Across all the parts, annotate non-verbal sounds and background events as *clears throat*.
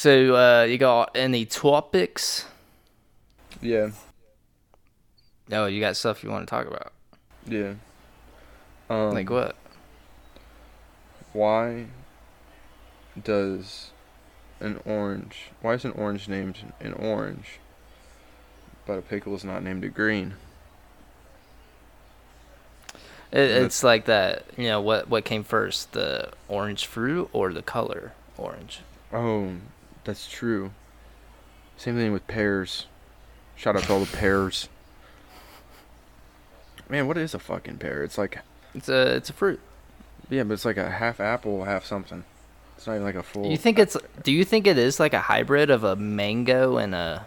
So uh, you got any topics? Yeah. Oh, you got stuff you want to talk about? Yeah. Um, like what? Why does an orange? Why is an orange named an orange, but a pickle is not named a green? It, it's like that. You know what? What came first, the orange fruit or the color orange? Oh, that's true. Same thing with pears. Shout out to all the pears. Man, what is a fucking pear? It's like It's a it's a fruit. yeah, but it's like a half apple, half something. It's not even like a full. You think it's? Do you think it is like a hybrid of a mango and a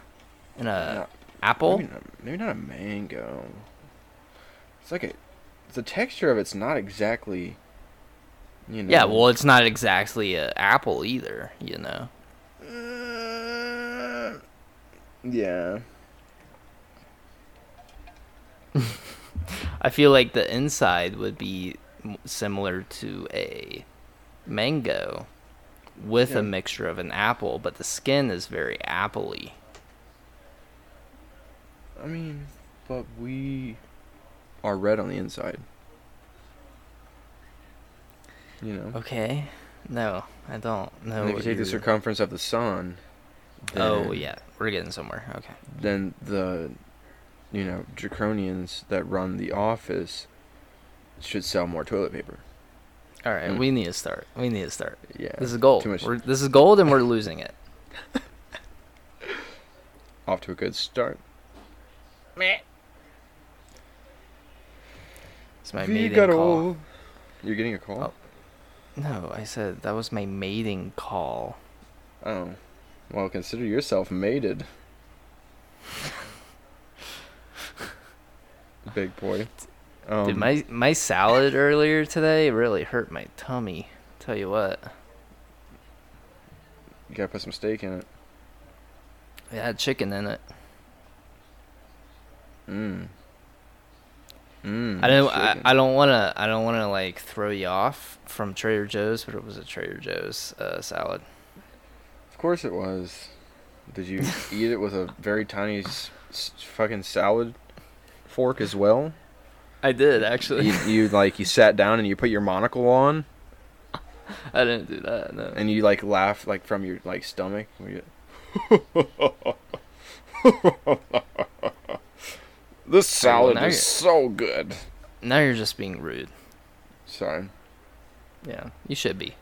and a No, apple? Maybe not, maybe not a mango. It's like a. The texture of it's not exactly. You know. Yeah, well, it's not exactly a apple either. You know. Uh, yeah. *laughs* I feel like the inside would be similar to a mango with Yeah. a mixture of an apple, but the skin is very appley. I mean, but we are red on the inside. You know. Okay. No, I don't know. And if you take the circumference of the sun. Oh yeah, we're getting somewhere. Okay. Then the, you know, draconians that run the office should sell more toilet paper. All right, Mm. we need to start. We need to start. Yeah. This is gold. Too much. We're, this is gold, and we're losing it. *laughs* Off to a good start. It's my We mating call. all- You're getting a call. Oh. No, I said that was my mating call. Oh. Well, consider yourself mated. Big boy. Um, Dude, my my salad earlier today really hurt my tummy. Tell you what, You gotta put some steak in it. it had chicken in it. Mmm. Mmm. I don't I, I don't wanna I don't wanna like throw you off from Trader Joe's, but it was a Trader Joe's uh, salad. Of course it was. Did you *laughs* eat it with a very tiny s- s- fucking salad fork as well? I did actually. You, you like you sat down and you put your monocle on *laughs* I didn't do that. No. and you like laugh like from your like stomach. you- *laughs* this salad now is you're- so good. Now you're just being rude. Sorry, Yeah, you should be.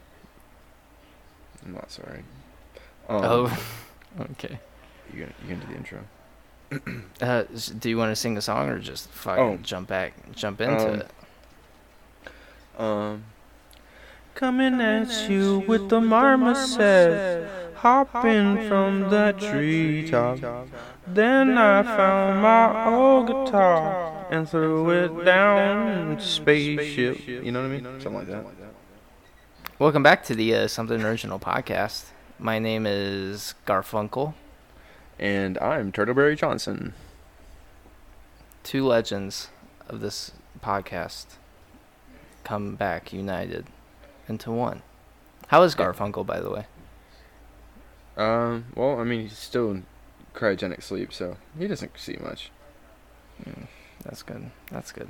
I'm not sorry. Um, oh, *laughs* okay. you gonna you gonna do the intro? *clears throat* Uh, do you want to sing a song or just fucking Oh. jump back, jump into Um, it? Um. Coming at you with the marmoset, hopping from that treetop. Then I found my old guitar and threw it down spaceship. You know what I mean? Something like that. Welcome back to the uh, Something Original podcast. My name is Garfunkel. And I'm Turtleberry Johnson. Two legends of this podcast come back united into one. How is Garfunkel, by the way? Um. Well, I mean, he's still in cryogenic sleep, so he doesn't see much. Mm, that's good. That's good.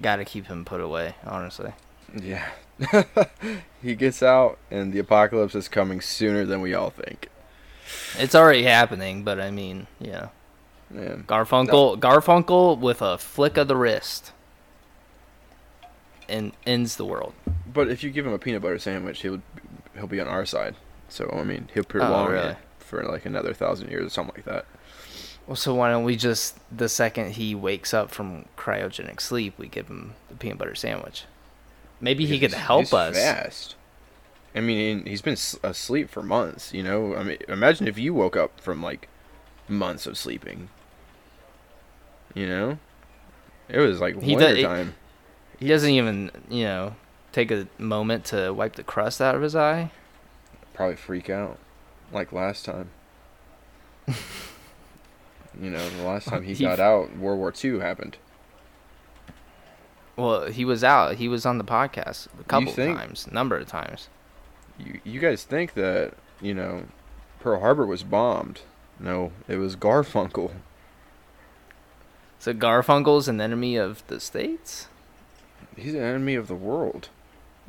Got to keep him put away, honestly. Yeah. *laughs* he gets out, and the apocalypse is coming sooner than we all think. It's already happening, but I mean, yeah. Yeah. Garfunkel, Garfunkel with a flick of the wrist, and ends the world. But if you give him a peanut butter sandwich, he'll he'll be on our side. So I mean, he'll Oh, prolong really? it for like another thousand years or something like that. Well, so why don't we just the second he wakes up from cryogenic sleep, we give him the peanut butter sandwich. Maybe he could help he's us. Fast. I mean, he's been asleep for months. You know, I mean, imagine if you woke up from like months of sleeping. You know, it was like He winter does- it- time. He doesn't even, you know, take a moment to wipe the crust out of his eye. Probably freak out, like last time. *laughs* you know, the last time he He got out, World War II happened. Well, he was out. He was on the podcast a couple think- times, number of times. You you guys think that you know Pearl Harbor was bombed. No, it was Garfunkel. So Garfunkel's an enemy of the states. He's an enemy of the world.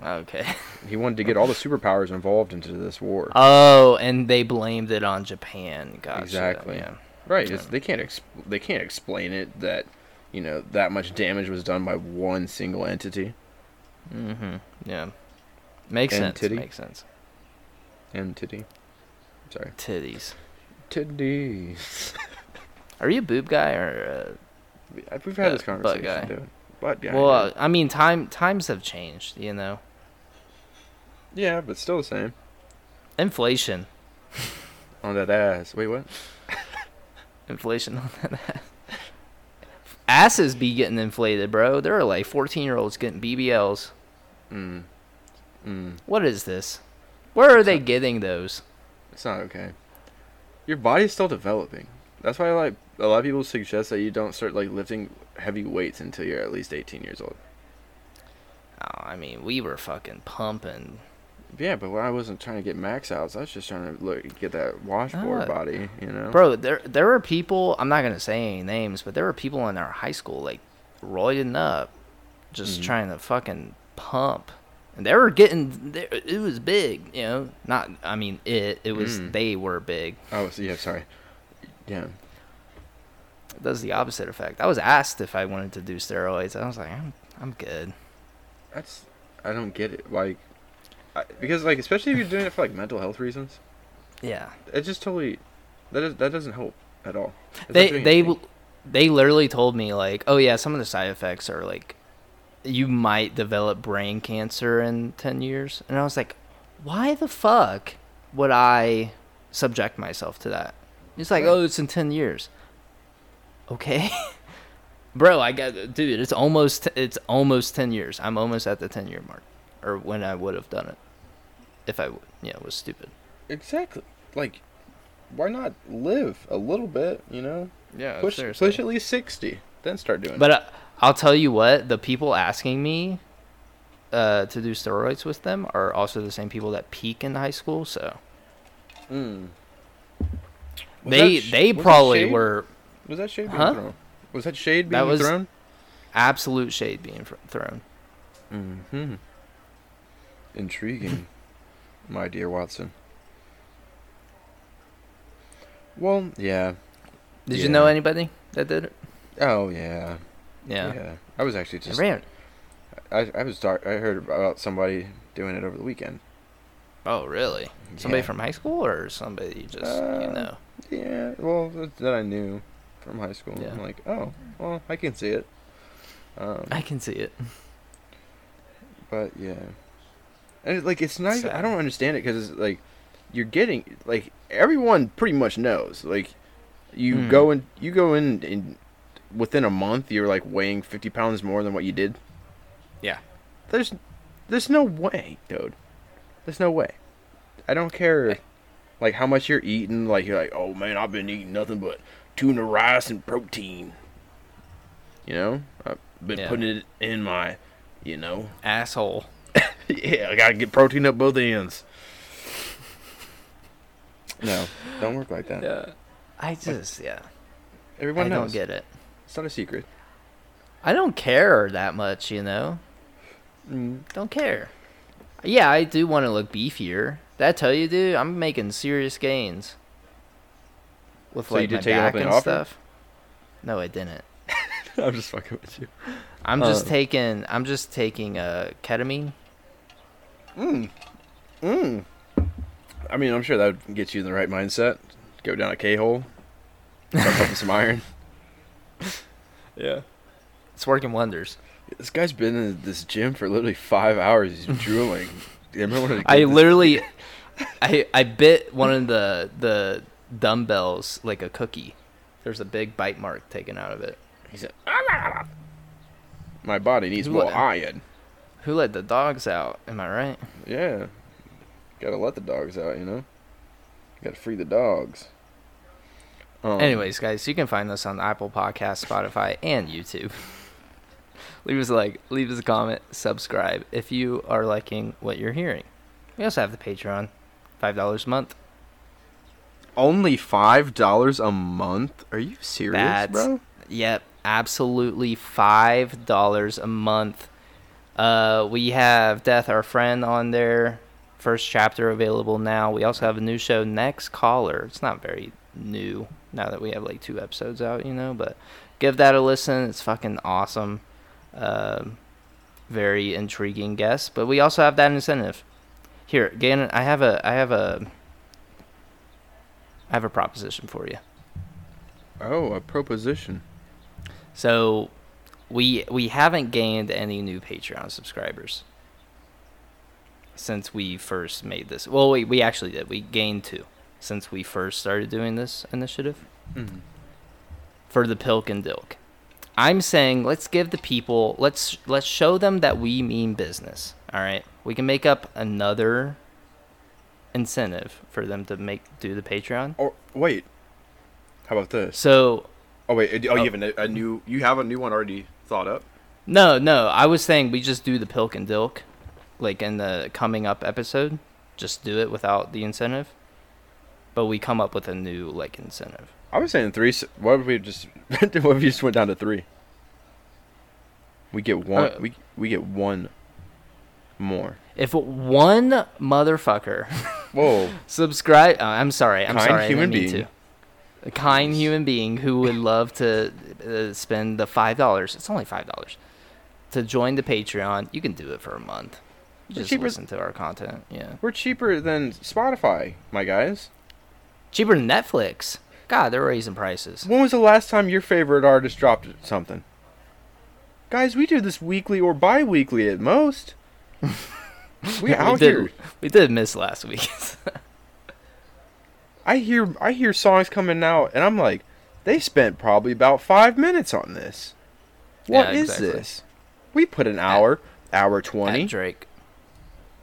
Okay. *laughs* He wanted to get all the superpowers involved into this war. Oh, and they blamed it on Japan. Gotcha. Exactly. Yeah. right? Yeah. they can't ex- they can't explain it that you know that much damage was done by one single entity. Mm-hmm. Yeah. Makes And sense. titty. Makes sense. And Entity. Sorry. Titties. Titties. *laughs* Are you a boob guy or? I- We've had Uh, this butt conversation, guy. dude. Butt guy. Well, uh. I mean, time times have changed. You know, yeah, but still the same. inflation. On that ass. Wait, what? *laughs* Inflation on that ass. Asses be getting inflated, bro. There are like 14 year olds getting BBLs. Mm. Mm. What is this? Where are they getting those? It's not okay. Your body's still developing. That's why like a lot of people suggest that you don't start like lifting heavy weights until you're at least 18 years old. Oh, I mean, we were fucking pumping. Yeah, but I wasn't trying to get max outs, I was just trying to look get that washboard Ah. body, you know. Bro, there there were people. I'm not gonna say any names, but there were people in our high school like roiding up, just Mhm. trying to fucking pump, and they were getting. It was big, you know. Not, I mean, it. It was Mm. they were big. Oh, yeah, sorry. Yeah. It does the opposite effect. I was asked if I wanted to do steroids. I was like, I'm I'm good. That's I don't get it. Like because like especially if you're doing it for like mental health reasons, Yeah. it just totally that is, that doesn't help at all. It's they they anything. they literally told me like, oh yeah, some of the side effects are like, you might develop brain cancer in ten years, and I was like, why the fuck would I subject myself to that? It's like, Right. oh, it's in ten years. Okay, *laughs* bro, I got dude. It's almost it's almost ten years. I'm almost at the ten year mark, or when I would have done it, if I yeah was stupid. exactly like why not live a little bit, you know? Yeah, push push at least 60, then start doing But uh, I'll tell you what, the people asking me uh, to do steroids with them are also the same people that peak in high school. So it. Mm. Was they sh- they probably were Was that shade being Huh? thrown? Was that shade That being was- thrown? absolute shade being fr- thrown. Mm-hmm. Intriguing, my dear Watson. Well, yeah. Did you know anybody that did it? Oh yeah. Yeah, Yeah. I was actually I just. ran. I I was dark. I heard about somebody doing it over the weekend. Oh, really? Somebody from high school or somebody you just you Uh, know? Yeah. Well, that, that I knew from high school. Yeah. I'm like, oh, well, I can see it. Um, I can see it. But yeah, and like it's not. Even, I don't understand it because it's like you're getting like everyone pretty much knows. Like you Mm. go in, you go in, in within a month, you're like weighing fifty pounds more than what you did. Yeah. There's, there's no way, dude. There's no way. I don't care, like how much you're eating. Like you're like, oh man, I've been eating nothing but tuna rice and protein. You know, I've been Yeah. putting it in my, you know, Asshole. *coughs* yeah, I gotta get protein up both ends. No, don't work like that. Yeah. I just yeah. Everyone I knows. don't get it. It's not a secret. I don't care that much, you know. Mm. Don't care. Yeah, I do want to look beefier. Did I tell you, dude? I'm making serious gains. With So you like did my take back and offer? stuff. No, I didn't. *laughs* I'm just fucking with you. I'm just Uh. taking. I'm just taking uh, ketamine. Mm. Mm. I mean, I'm sure that would get you in the right mindset. Go down a K hole. Start pumping some *laughs* iron. Yeah. It's working wonders. This guy's been in this gym for literally five hours. He's *laughs* drooling. I remember I literally, *laughs* I I bit one of the the dumbbells like a cookie. There's a big bite mark taken out of it. He said, "Ah." "My body needs more iron." Who let the dogs out? Am I right? Yeah. Gotta let the dogs out, you know? Gotta free the dogs. Um, Anyways, guys, you can find us on Apple Podcasts, Spotify, and YouTube. *laughs* leave us a like, leave us a comment, subscribe if you are liking what you're hearing. We also have the Patreon, five dollars a month. Only five dollars a month? Are you serious, That's bro? yep, absolutely five dollars a month. Uh, we have Death Our Friend on there. First chapter available now. We also have a new show, Next Caller. It's not very new now that we have like two episodes out, you know, but give that a listen. It's fucking awesome. Um, very intriguing guest. But we also have that incentive. Here, Gannon, I have a I have a I have a proposition for you. Oh, a proposition. So we we haven't gained any new Patreon subscribers since we first made this. Well, we we actually did. We gained two since we first started doing this initiative Mm-hmm. for the Pilk and Dilk. I'm saying let's give the people let's let's show them that we mean business. All right, we can make up another incentive for them to make do the Patreon. Or wait, how about this? So Oh wait, oh, you have a, a new you have a new one already thought up? No, no. I was saying we just do the Pilk and Dilk, like in the coming up episode. Just do it without the incentive. But we come up with a new like incentive. I was saying three. What if we just *laughs* what if we just went down to three? We get one. Uh, we we get one more. If one motherfucker Whoa. *laughs* subscribe, uh, I'm sorry, I'm Kind sorry, human I didn't mean being. to. A kind human being who would love to uh, spend the five dollars. It's only five dollars to join the Patreon. You can do it for a month. It's Just cheaper- listen to our content. Yeah, We're cheaper than Spotify, my guys. cheaper than Netflix. God, they're raising prices. When was the last time your favorite artist dropped something? Guys, we do this weekly or bi-weekly at most. *laughs* we out did, here. We did miss last week. *laughs* I hear I hear songs coming out, and I'm like, they spent probably about five minutes on this. What Yeah, is exactly. this? We put an hour, hour twenty. At Drake.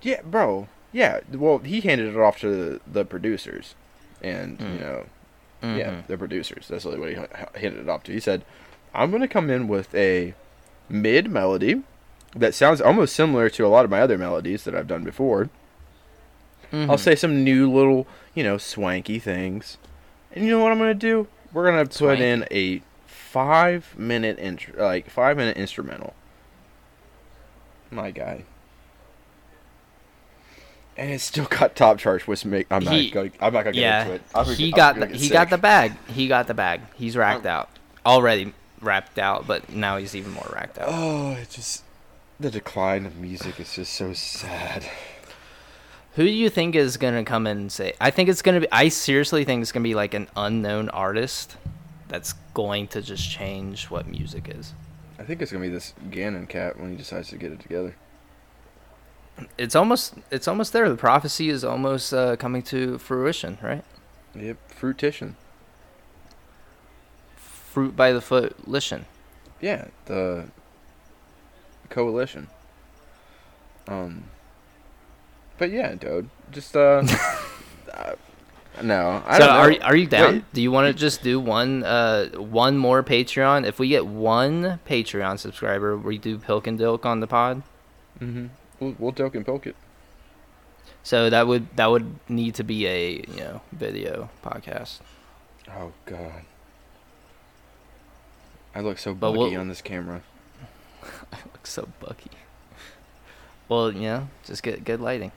Yeah, bro. Yeah. Well, he handed it off to the, the producers, and Mm. you know, yeah, Mhm. the producers. That's really what he handed it off to. He said, "I'm gonna come in with a mid melody that sounds almost similar to a lot of my other melodies that I've done before. I'll Mhm. say some new little, you know, swanky things, and you know what I'm gonna do? We're gonna put Swanky. in a five minute intro, like five minute instrumental. My guy. And it still got top charts, which make I'm not gonna I'm not gonna get into it. I'm gonna he got I'm the, he get got the bag. He got the bag. He's racked out already. Wrapped out, but now he's even more racked out. Oh, it just the decline of music is just so sad. Who do you think is gonna come in and say? I think it's gonna be. I seriously think it's gonna be like an unknown artist that's going to just change what music is. I think it's gonna be this Gannon cat when he decides to get it together. It's almost it's almost there. The prophecy is almost uh, coming to fruition, right? Yep, fruition. Fruit by the foot, listen. Yeah, the coalition. Um, but yeah, dude, just uh, *laughs* uh no, I so don't know. are are you down? Wait. Do you want to just do one uh one more Patreon? If we get one Patreon subscriber, we do Pilk and Dilk on the pod. Mm-hmm. We'll we'll joke and poke it. So that would that would need to be a you know video podcast. Oh God, I look so But buggy we'll- on this camera. *laughs* I look so bucky. Well, you know, just get good lighting.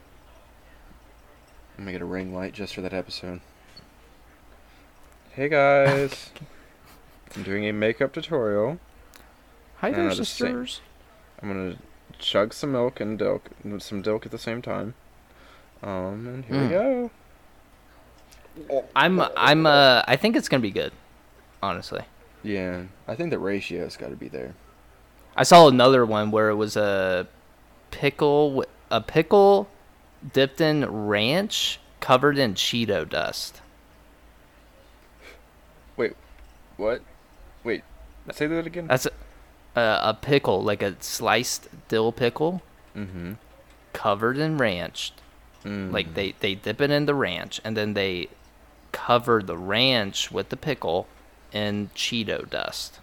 I'm gonna get a ring light just for that episode. Hey guys, *laughs* I'm doing a makeup tutorial. Hi there, there, Uh, the same- sisters. I'm gonna chug some milk and dilk, some dilk at the same time. Um, and here we Mm. go. I'm I'm uh I think it's gonna be good. Honestly, Yeah, I think the ratio's got to be there. I saw another one where it was a pickle a pickle dipped in ranch covered in Cheeto dust. Wait, what? Wait, say that again. That's a, uh, a pickle like a sliced dill pickle Mm-hmm. covered in ranch. Mm. Like they they dip it in the ranch and then they cover the ranch with the pickle in Cheeto dust.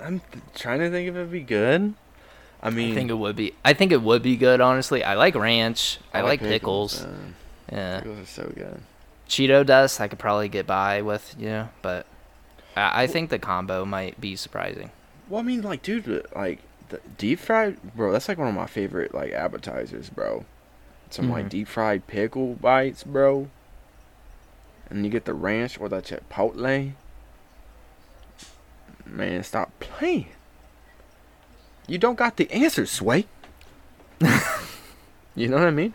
I'm th- trying to think if it'd be good. I mean, I think it would be. I think it would be good. Honestly, I like ranch. I, like, pickles. man. Yeah, Pickles are so good. Cheeto dust. I could probably get by with. You know, but I, I think the combo might be surprising. Well, I mean, like, dude, like the deep fried, bro. That's like one of my favorite like appetizers, bro. Some like Mhm. deep fried pickle bites, bro. And you get the ranch or the chipotle. Man, stop playing. You don't got the answer, Sway. *laughs* you know what I mean?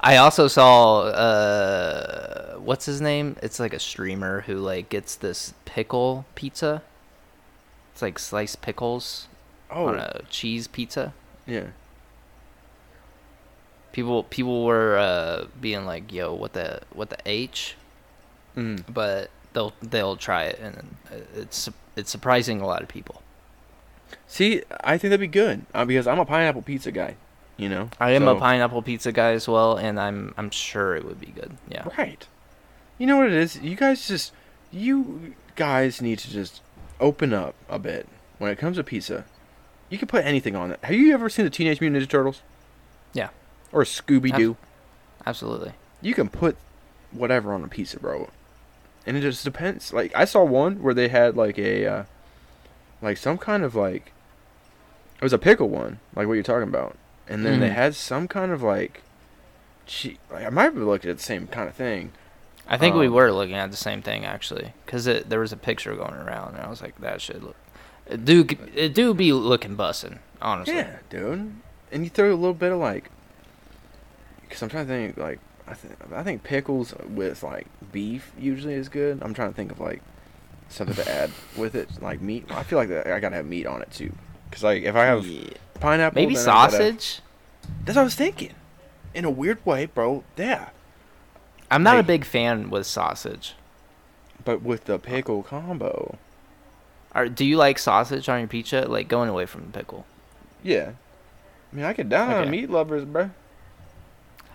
I also saw uh what's his name? It's like a streamer who like gets this pickle pizza. It's like sliced pickles Oh, on a cheese pizza. yeah. People people were uh being like, "Yo, what the what the H?" Mm. But they'll they'll try it and uh, it's it's surprising a lot of people. See, I think that'd be good uh, because I'm a pineapple pizza guy. You know. I am a pineapple pizza guy as well and I'm I'm sure it would be good. Yeah. Right. You know what it is? You guys just you guys need to just open up a bit when it comes to pizza. You can put anything on it. Have you ever seen the Teenage Mutant Ninja Turtles? Yeah. Or Scooby Doo? Absolutely. You can put whatever on a pizza, bro. And it just depends. Like I saw one where they had like a uh, like some kind of like it was a pickle one, like what you're talking about. And then they Mhm. had some kind of like che- like I might be looking at the same kind of thing. I think we Um, were looking at the same thing actually, because there was a picture going around, and I was like, "That should look, it do it do be looking bussin', honestly." Yeah, dude. And you throw a little bit of like, because I'm trying to think like I think I think pickles with like beef usually is good. I'm trying to think of like something to *laughs* add with it, like meat. I feel like I gotta have meat on it too. Cause like if I have Yeah. pineapple, Maybe I gotta- sausage. that's what I was thinking. In a weird way, bro. Yeah, I'm not a big fan with sausage. but with the pickle combo, Are, do you like sausage on your pizza? Like going away from the pickle. yeah. I mean, I could down on meat lovers, bro.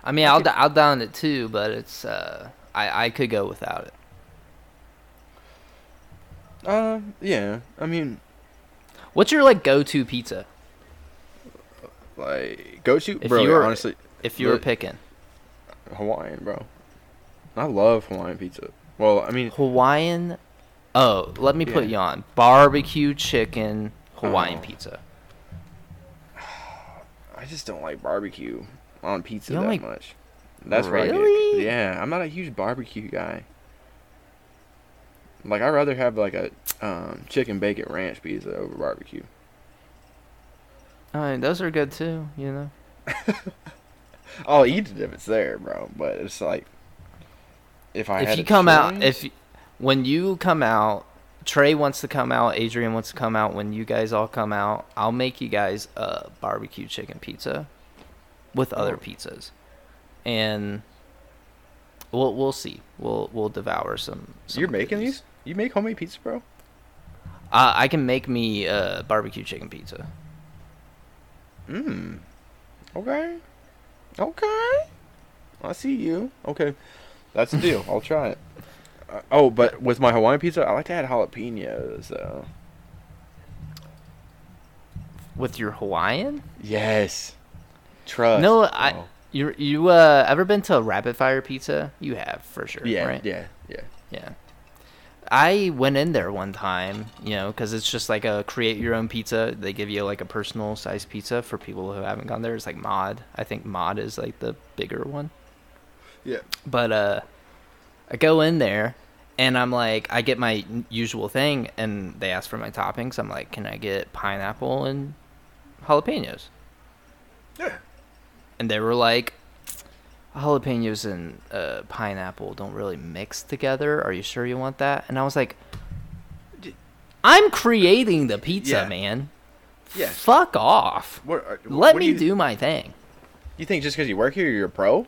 I mean, I I'll could- d- I'll down it too, but it's uh, I I could go without it. Uh, yeah. I mean, What's your like go-to pizza like go to, If bro. you were- honestly, if you were Look- picking Hawaiian, bro. I love Hawaiian pizza. Well, I mean, Hawaiian? Oh, let me put Yeah. you on barbecue chicken Hawaiian Oh. pizza. *sighs* I just don't like barbecue on pizza that like- much. That's where I get- Really? yeah, I'm not a huge barbecue guy. Like I'd rather have like a um, chicken bacon ranch pizza over barbecue. I mean, those are good too. You know. *laughs* I'll eat it if it's there, bro. But it's like if I if had you come out, if when you come out, Trey wants to come out, Adrian wants to come out. When you guys all come out, I'll make you guys a barbecue chicken pizza with other Oh. pizzas, and we'll we'll see. We'll we'll devour some. some you're making these. these, you make homemade pizza, bro. Uh, I can make me a barbecue chicken pizza. Mmm. Okay. Okay. I see you. Okay. That's the deal. *laughs* I'll try it. Uh, oh, but with my Hawaiian pizza, I like to add jalapenos, though. With your Hawaiian? Yes. Trust. No, I- You you uh ever been to a rapid fire pizza? You have for sure. Yeah, right? yeah, yeah. Yeah. I went in there one time, you know, because it's just like a create your own pizza. They give you like a personal size pizza for people who haven't gone there. It's like Mod. I think Mod is like the bigger one. Yeah. But uh, I go in there and I'm like, I get my usual thing, and they ask for my toppings. I'm like, can I get pineapple and jalapenos? And they were like, jalapenos and uh, pineapple don't really mix together. Are you sure you want that? And I was like, I'm creating the pizza, Yeah. man. Yeah. Fuck off. What, uh, Let what me you, do my thing. You think just because you work here, you're a pro?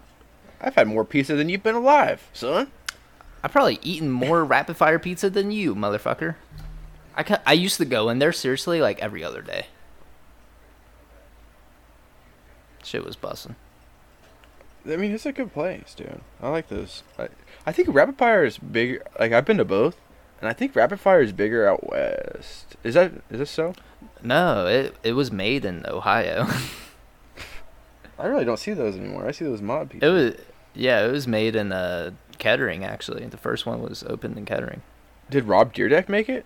I've had more pizza than you've been alive, son. I've probably eaten more *laughs* rapid fire pizza than you, motherfucker. I, I used to go in there seriously like every other day. Shit was busting. I mean, it's a good place, dude. I like this. I, I think Rapid Fire is bigger. Like I've been to both, and I think Rapid Fire is bigger out west. Is that is this so? No, it it was made in Ohio. *laughs* I really don't see those anymore. I see those mod people. it was yeah, it was made in uh, Kettering actually. The first one was opened in Kettering. Did Rob Dyrdek make it?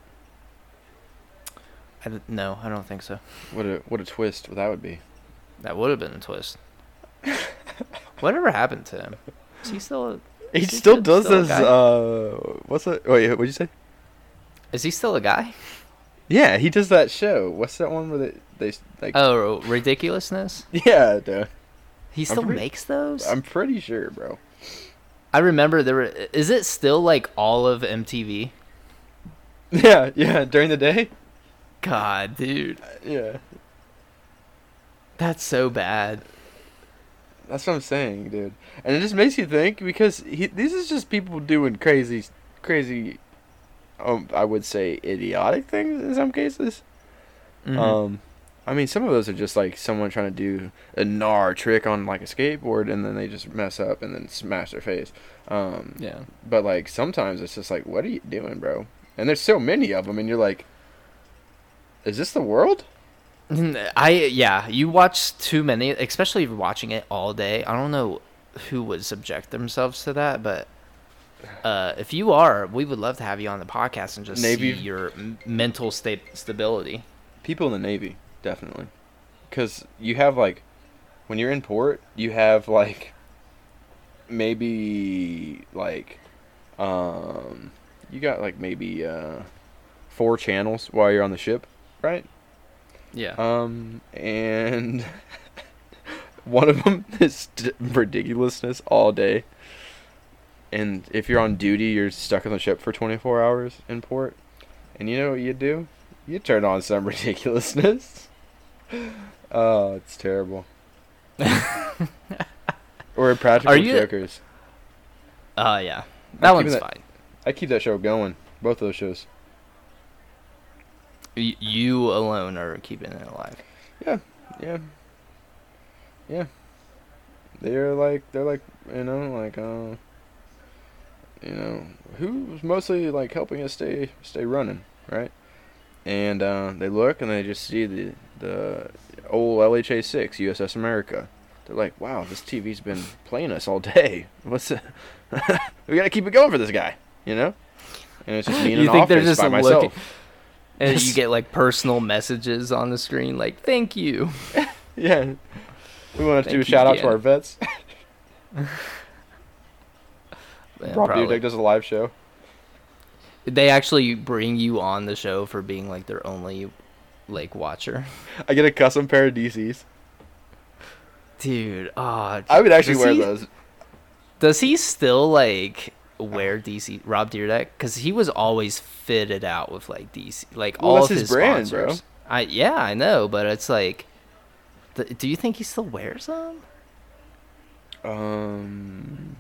I no, I don't think so. What a what a twist that would be. That would have been a twist. *laughs* Whatever happened to him? Is he still? He Is he still does still this. Uh, what's that? Wait, what'd you say? Is he still a guy? Yeah, he does that show. What's that one where they they like? Oh, ridiculousness. yeah, dude. He still pretty- makes those. I'm pretty sure, bro. I remember there were. Is it still like all of MTV? *laughs* Yeah, yeah. During the day. God, dude, Yeah, that's so bad. that's what I'm saying, dude. And it just makes you think because he, this is just people doing crazy, crazy. Um, I would say idiotic things in some cases. Mhm. Um, I mean, some of those are just like someone trying to do a gnar trick on like a skateboard, and then they just mess up and then smash their face. Um, yeah. but like sometimes it's just like, what are you doing, bro? And there's so many of them, and you're like, is this the world? *laughs* I yeah, you watch too many, especially if you're watching it all day. I don't know who would subject themselves to that, but uh, if you are, we would love to have you on the podcast and just Navy- see your m- mental state stability. People in the Navy, definitely, because you have like, when you're in port, you have like, maybe like, um, you got like maybe uh, four channels while you're on the ship, right? Yeah. Um, and *laughs* one of them is d- ridiculousness all day. And if you're on duty, you're stuck on the ship for 24 hours in port. And you know what you do? You turn on some *laughs* ridiculousness. *laughs* Oh, it's terrible. or Practical Are you- Jokers. Oh yeah, that keeping one's that- fine. I keep that show going. Both of those shows. You alone are keeping it alive. Yeah. Yeah. Yeah. They're like they're like you know like uh you know who's mostly like helping us stay stay running right and uh, they look and they just see the the old LHA six USS America they're like wow this TV's been playing us all day *laughs* what's *laughs* we gotta keep it going for this guy you know and it's just me in You an think they're office just by looking- myself And you get like personal messages on the screen, like "Thank you." *laughs* yeah we want to do a shout out to our vets *laughs* *laughs* Yeah, Rob probably. Dyrdek does a live show They actually bring you on the show for being like their only like watcher. I get a custom pair of DCs. Dude, oh, I would actually wear he- those. Does he still like wear DC Rob Dyrdek? Because he was always fitted out with like DC, like Well, all of his his brand, bro. I yeah, I know, but it's like, th- do you think he still wears them? Um.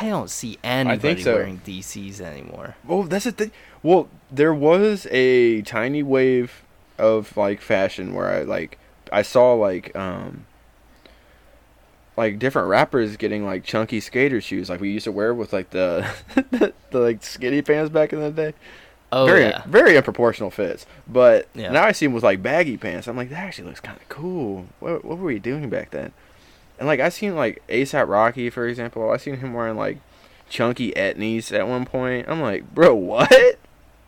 I don't see anybody think so. wearing DCs anymore. Well, that's the thing. Well, there was a tiny wave of like fashion where I like I saw like um like different rappers getting like chunky skater shoes like we used to wear with like the *laughs* the, the like skinny pants back in the day. Oh very yeah, very unproportional fits. But Yeah. now I see him with like baggy pants. I'm like, that actually looks kind of cool. What what were we doing back then? And like I seen like ASAP Rocky for example. I seen him wearing like chunky etnies at one point. I'm like, bro, what?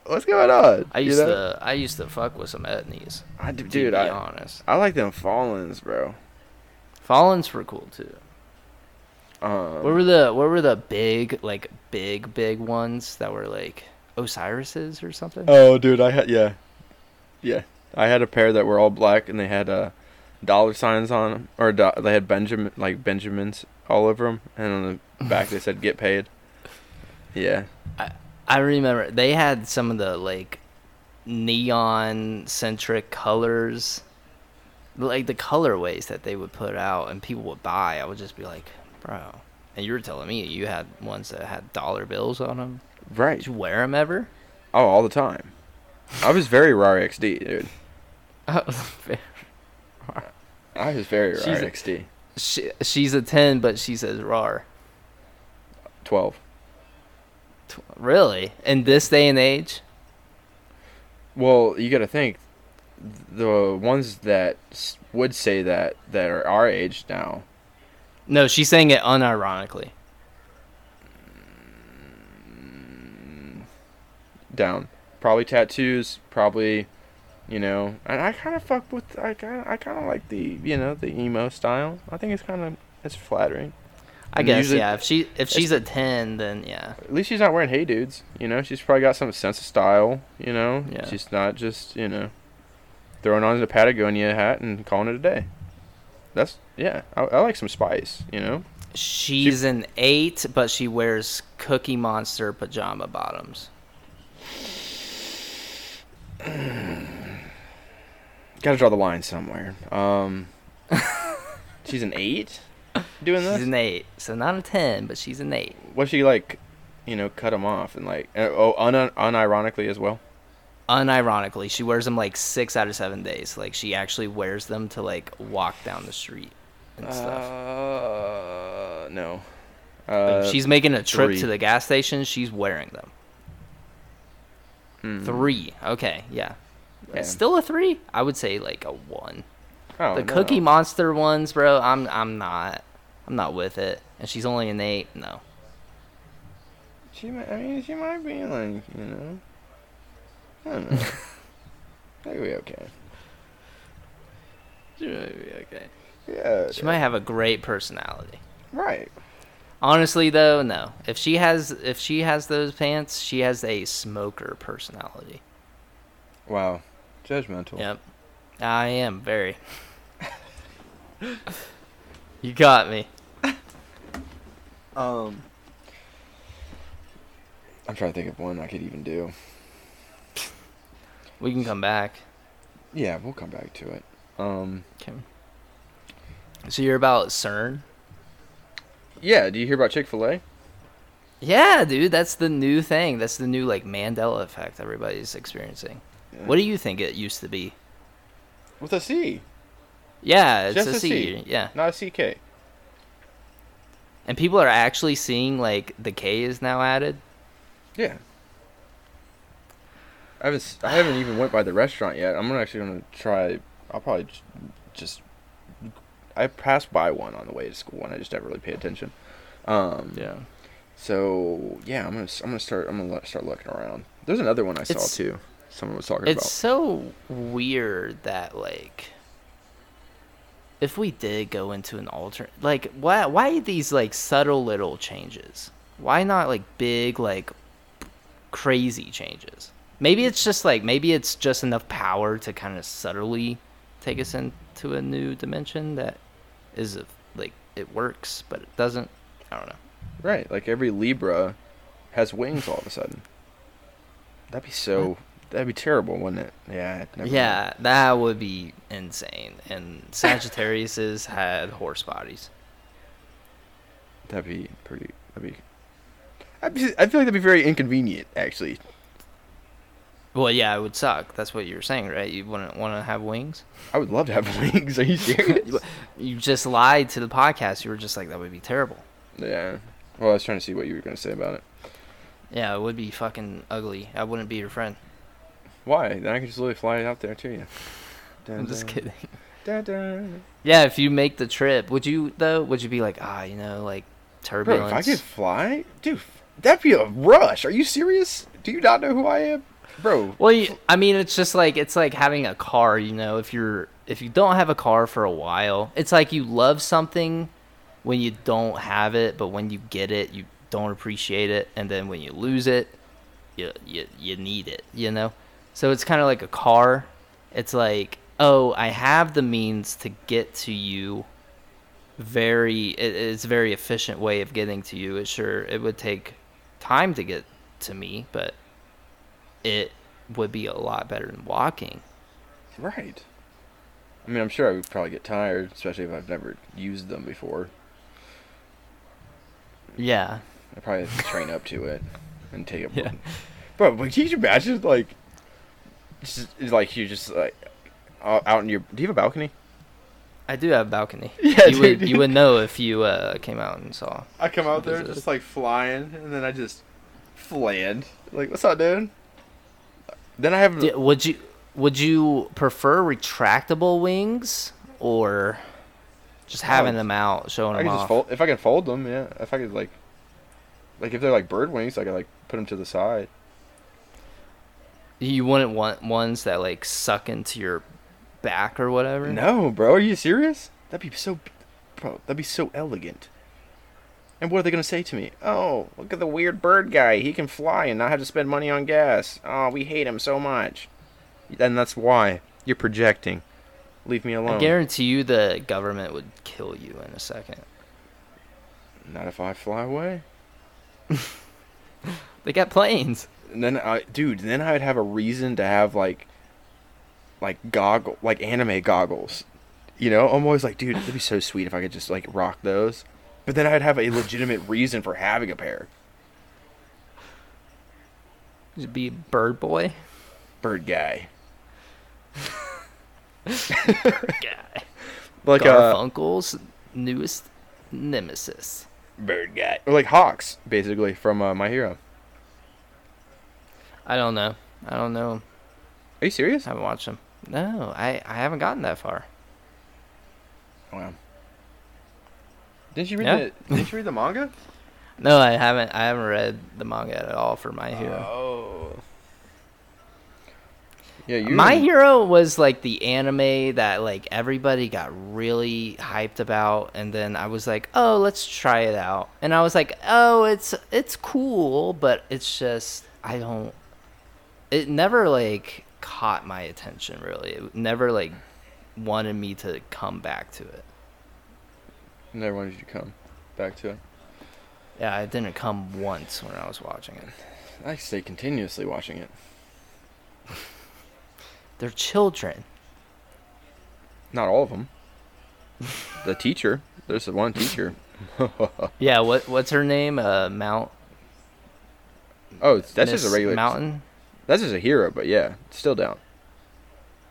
What's going on? I You used know? to I used to fuck with some etnies. I, d- To dude, be I honest, I like them Fallens, bro. Fallens were cool too. Um, What were the what were the big like big big ones that were like Osiris's or something? Oh, dude, I had yeah, yeah. I had a pair that were all black and they had uh, dollar signs on them, or do- they had Benjamin like Benjamins all over them, and on the back they said "Get paid." Yeah, I remember they had some of the like neon centric colors, like the colorways that they would put out and people would buy. I would just be like, bro. And you were telling me you had ones that had dollar bills on them. right. Did you wear them ever? Oh, all the time. I was very RAR XD, dude. *laughs* Oh, I was very I RAR She's a- XD. she, she's a ten, but she says rar. Twelve. Tw- Really? In this day and age? Well, you got to think the ones that would say that that are our age now. No, she's saying it unironically. Mm, down. Probably tattoos. Probably, you know. And I kind of fuck with. I kind. I kind of like the you know the emo style. I think it's kind of it's flattering. I And guess usually- yeah. If she if she's a ten, then yeah. At least she's not wearing hey dudes. You know, she's probably got some sense of style. You know, Yeah. she's not just you know throwing on the Patagonia hat and calling it a day. That's yeah. I, I like some spice. You know. She's an eight, but she wears Cookie Monster pajama bottoms. *sighs* Got to draw the line somewhere. Um, *laughs* she's an eight doing She's this. She's an eight, so not a ten, but she's an eight. What she like, you know, cut them off and like uh, oh un- unironically as well. Unironically, she wears them like six out of seven days. Like she actually wears them to like walk down the street and stuff. Uh, no. Uh, she's making a trip three. to the gas station. She's wearing them. hmm. Three. Okay, yeah. Yeah. Still a three? I would say like a one. Oh, the no. Cookie Monster ones, bro. I'm I'm not. I'm not with it. And she's only an eight. No. She might. I mean, she might be like, you know. I don't know. *laughs* Maybe we okay. She'll probably be okay. Yeah. She might have a great personality. Right. Honestly, though, no. If she has if she has those pants, she has a smoker personality. Wow. Judgmental. Yep. I am very. *laughs* you got me. Um. I'm trying to think of one I could even do. We can come back. Yeah, we'll come back to it. Um. Okay. So you're about CERN? Yeah. Do you hear about Chick Fil A? Yeah, dude, that's the new thing. That's the new like Mandela effect everybody's experiencing. What do you think it used to be? With a C, Yeah, it's Just a a C. C. Yeah. not a CK. And people are actually seeing like the K is now added. Yeah. I haven't. I haven't even went by the restaurant yet. I'm actually gonna try. I'll probably just. I passed by one on the way to school, and I just never really pay attention. Um, Yeah. So yeah, I'm gonna. I'm gonna start. I'm gonna start looking around. There's another one I saw It's- too. Someone was talking about. It's so weird that like if we did go into an alternate like why why these like subtle little changes? Why not like big like crazy changes? Maybe it's just like maybe it's just enough power to kind of subtly take us into a new dimension that is uh, like it works but it doesn't. I don't know. Right, like every Libra has wings all of a sudden. That'd be so. That'd be terrible, wouldn't it? Yeah. mind. Yeah, that would be insane. And Sagittarius's had horse bodies. That'd be pretty. That'd be. I'd be, I feel like that'd be very inconvenient, actually. Well, yeah, it would suck. That's what you were saying, right? You wouldn't want to have wings. I would love to have *laughs* wings. Are you serious? You just lied to the podcast. You were just like, that would be terrible. yeah. Well, I was trying to see what you were going to say about it. Yeah, it would be fucking ugly. I wouldn't be your friend. Why? Then I could just literally fly out there to you. *laughs* I'm just kidding. Dun, dun. Yeah, if you make the trip, would you though? Would you be like, ah, you know, like turbulence? Bro, if I could fly, dude, that'd be a rush. Are you serious? Do you not know who I am, bro? Well, you, I mean, it's just like it's like having a car. You know, if you're if you don't have a car for a while, it's like you love something when you don't have it, but when you get it, you don't appreciate it, and then when you lose it, you you you need it. You know, so it's kind of like a car. It's like, oh, I have the means to get to you. Very, it, it's a very efficient way of getting to you. It sure it would take time to get to me, but it would be a lot better than walking. Right. I mean, I'm sure I would probably get tired, especially if I've never used them before. Yeah. I probably have to train up to it and take it. *laughs* Yeah. Bro, but can you imagine like, just, like you just like out out in your? Do you have a balcony? I do have a balcony. *laughs* Yeah, you would dude. you would know if you uh, came out and saw. I come out there Visit. just like flying, and then I just land. Like, what's up, dude? Then I have. Would you would you prefer retractable wings or just having them out, showing I them off? fold if I can fold them. Yeah, if I could like, like if they're like bird wings, I could like put them to the side. You wouldn't want ones that like suck into your back or whatever. No, bro, are you serious? That'd be so, bro. That'd be so elegant. And what are they gonna say to me? Oh, look at the weird bird guy. He can fly and not have to spend money on gas. Oh, we hate him so much. And that's why you're projecting. Leave me alone. I guarantee you the government would kill you in a second. Not if I fly away. *laughs* They got planes. And then I, dude, then I'd have a reason to have like, like goggle, like anime goggles. You know, I'm always like, dude, it'd be so sweet if I could just like rock those. But then I'd have a legitimate reason for having a pair. Just be a bird boy. Bird guy, Guy. *laughs* like uh, Garfunkel's newest nemesis. bird guy, or like hawks, basically from uh, My Hero. I don't know. I don't know. Are you serious? I haven't watched them. No, I, I haven't gotten that far. Wow. Didn't you read Yeah. the Didn't you read the manga? *laughs* No, I haven't. I haven't read the manga at all for My Hero. Oh. Yeah, you. My Hero was like the anime that like everybody got really hyped about, and then I was like, oh, let's try it out, and I was like, oh, it's it's cool, but it's just I don't. It never like caught my attention really. It never like wanted me to come back to it. Never wanted you to come back to it. Yeah, it didn't come once when I was watching it. I stay continuously watching it. *laughs* They're children. Not all of them. the teacher. There's the one teacher. *laughs* Yeah, what what's her name? Uh, Mount. Oh, that's just a regular. Mountain. That's just a hero, but yeah, still down.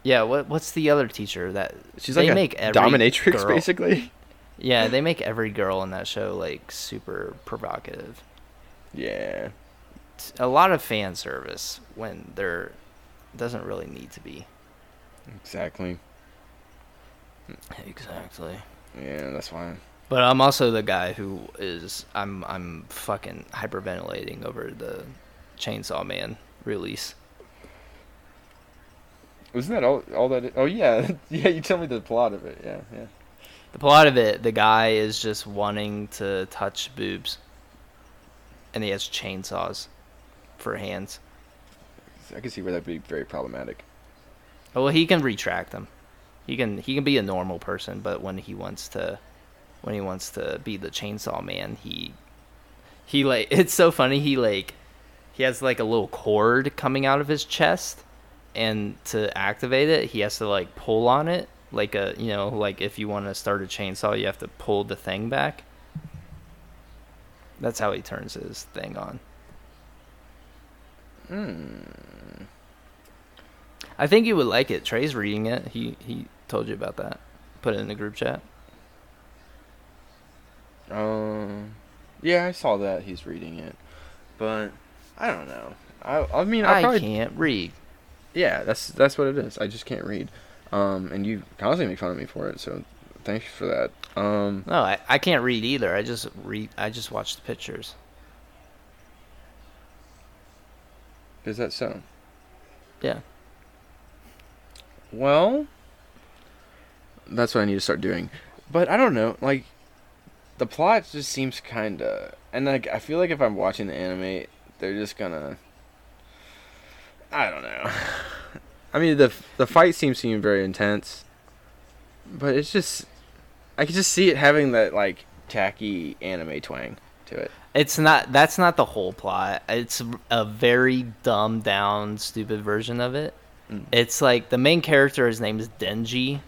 Yeah, what what's the other teacher that She's they like a dominatrix, girl- basically. Yeah, they make every girl in that show like super provocative. Yeah. It's a lot of fan service when there doesn't really need to be. Exactly. Exactly. Yeah, that's fine. But I'm also the guy who is I'm I'm fucking hyperventilating over the Chainsaw Man release. Wasn't that all? All that? Oh yeah, *laughs* yeah. You tell me the plot of it. Yeah, yeah. The plot of it, the guy is just wanting to touch boobs. And he has chainsaws for hands. I can see where that'd be very problematic. Oh, well, he can retract them. He can he can be a normal person, but when he wants to when he wants to be the chainsaw man, he he like *laughs* it's so funny. He like he has like a little cord coming out of his chest, and to activate it, he has to like pull on it, like a you know like if you want to start a chainsaw, you have to pull the thing back. That's how he turns his thing on. Hmm. I think you would like it. Trey's reading it. He he told you about that. Put it in the group chat. Um. Yeah, I saw that he's reading it, but I don't know. I I mean, I, I probably can't read. yeah. That's that's what it is. I just can't read. Um, and you constantly make fun of me for it, so thanks for that. Um, No, I, I can't read either. I just read. I just watch the pictures. is that so? Yeah. Well, that's what I need to start doing. But I don't know, like the plot just seems kind of and like I feel like if I'm watching the anime, they're just gonna I don't know. I mean, the the fight seems seem very intense, but it's just I can just see it having that like tacky anime twang to it. It's not. That's not the whole plot. It's a very dumbed down, stupid version of it. Mm. It's like the main character. His name is Denji,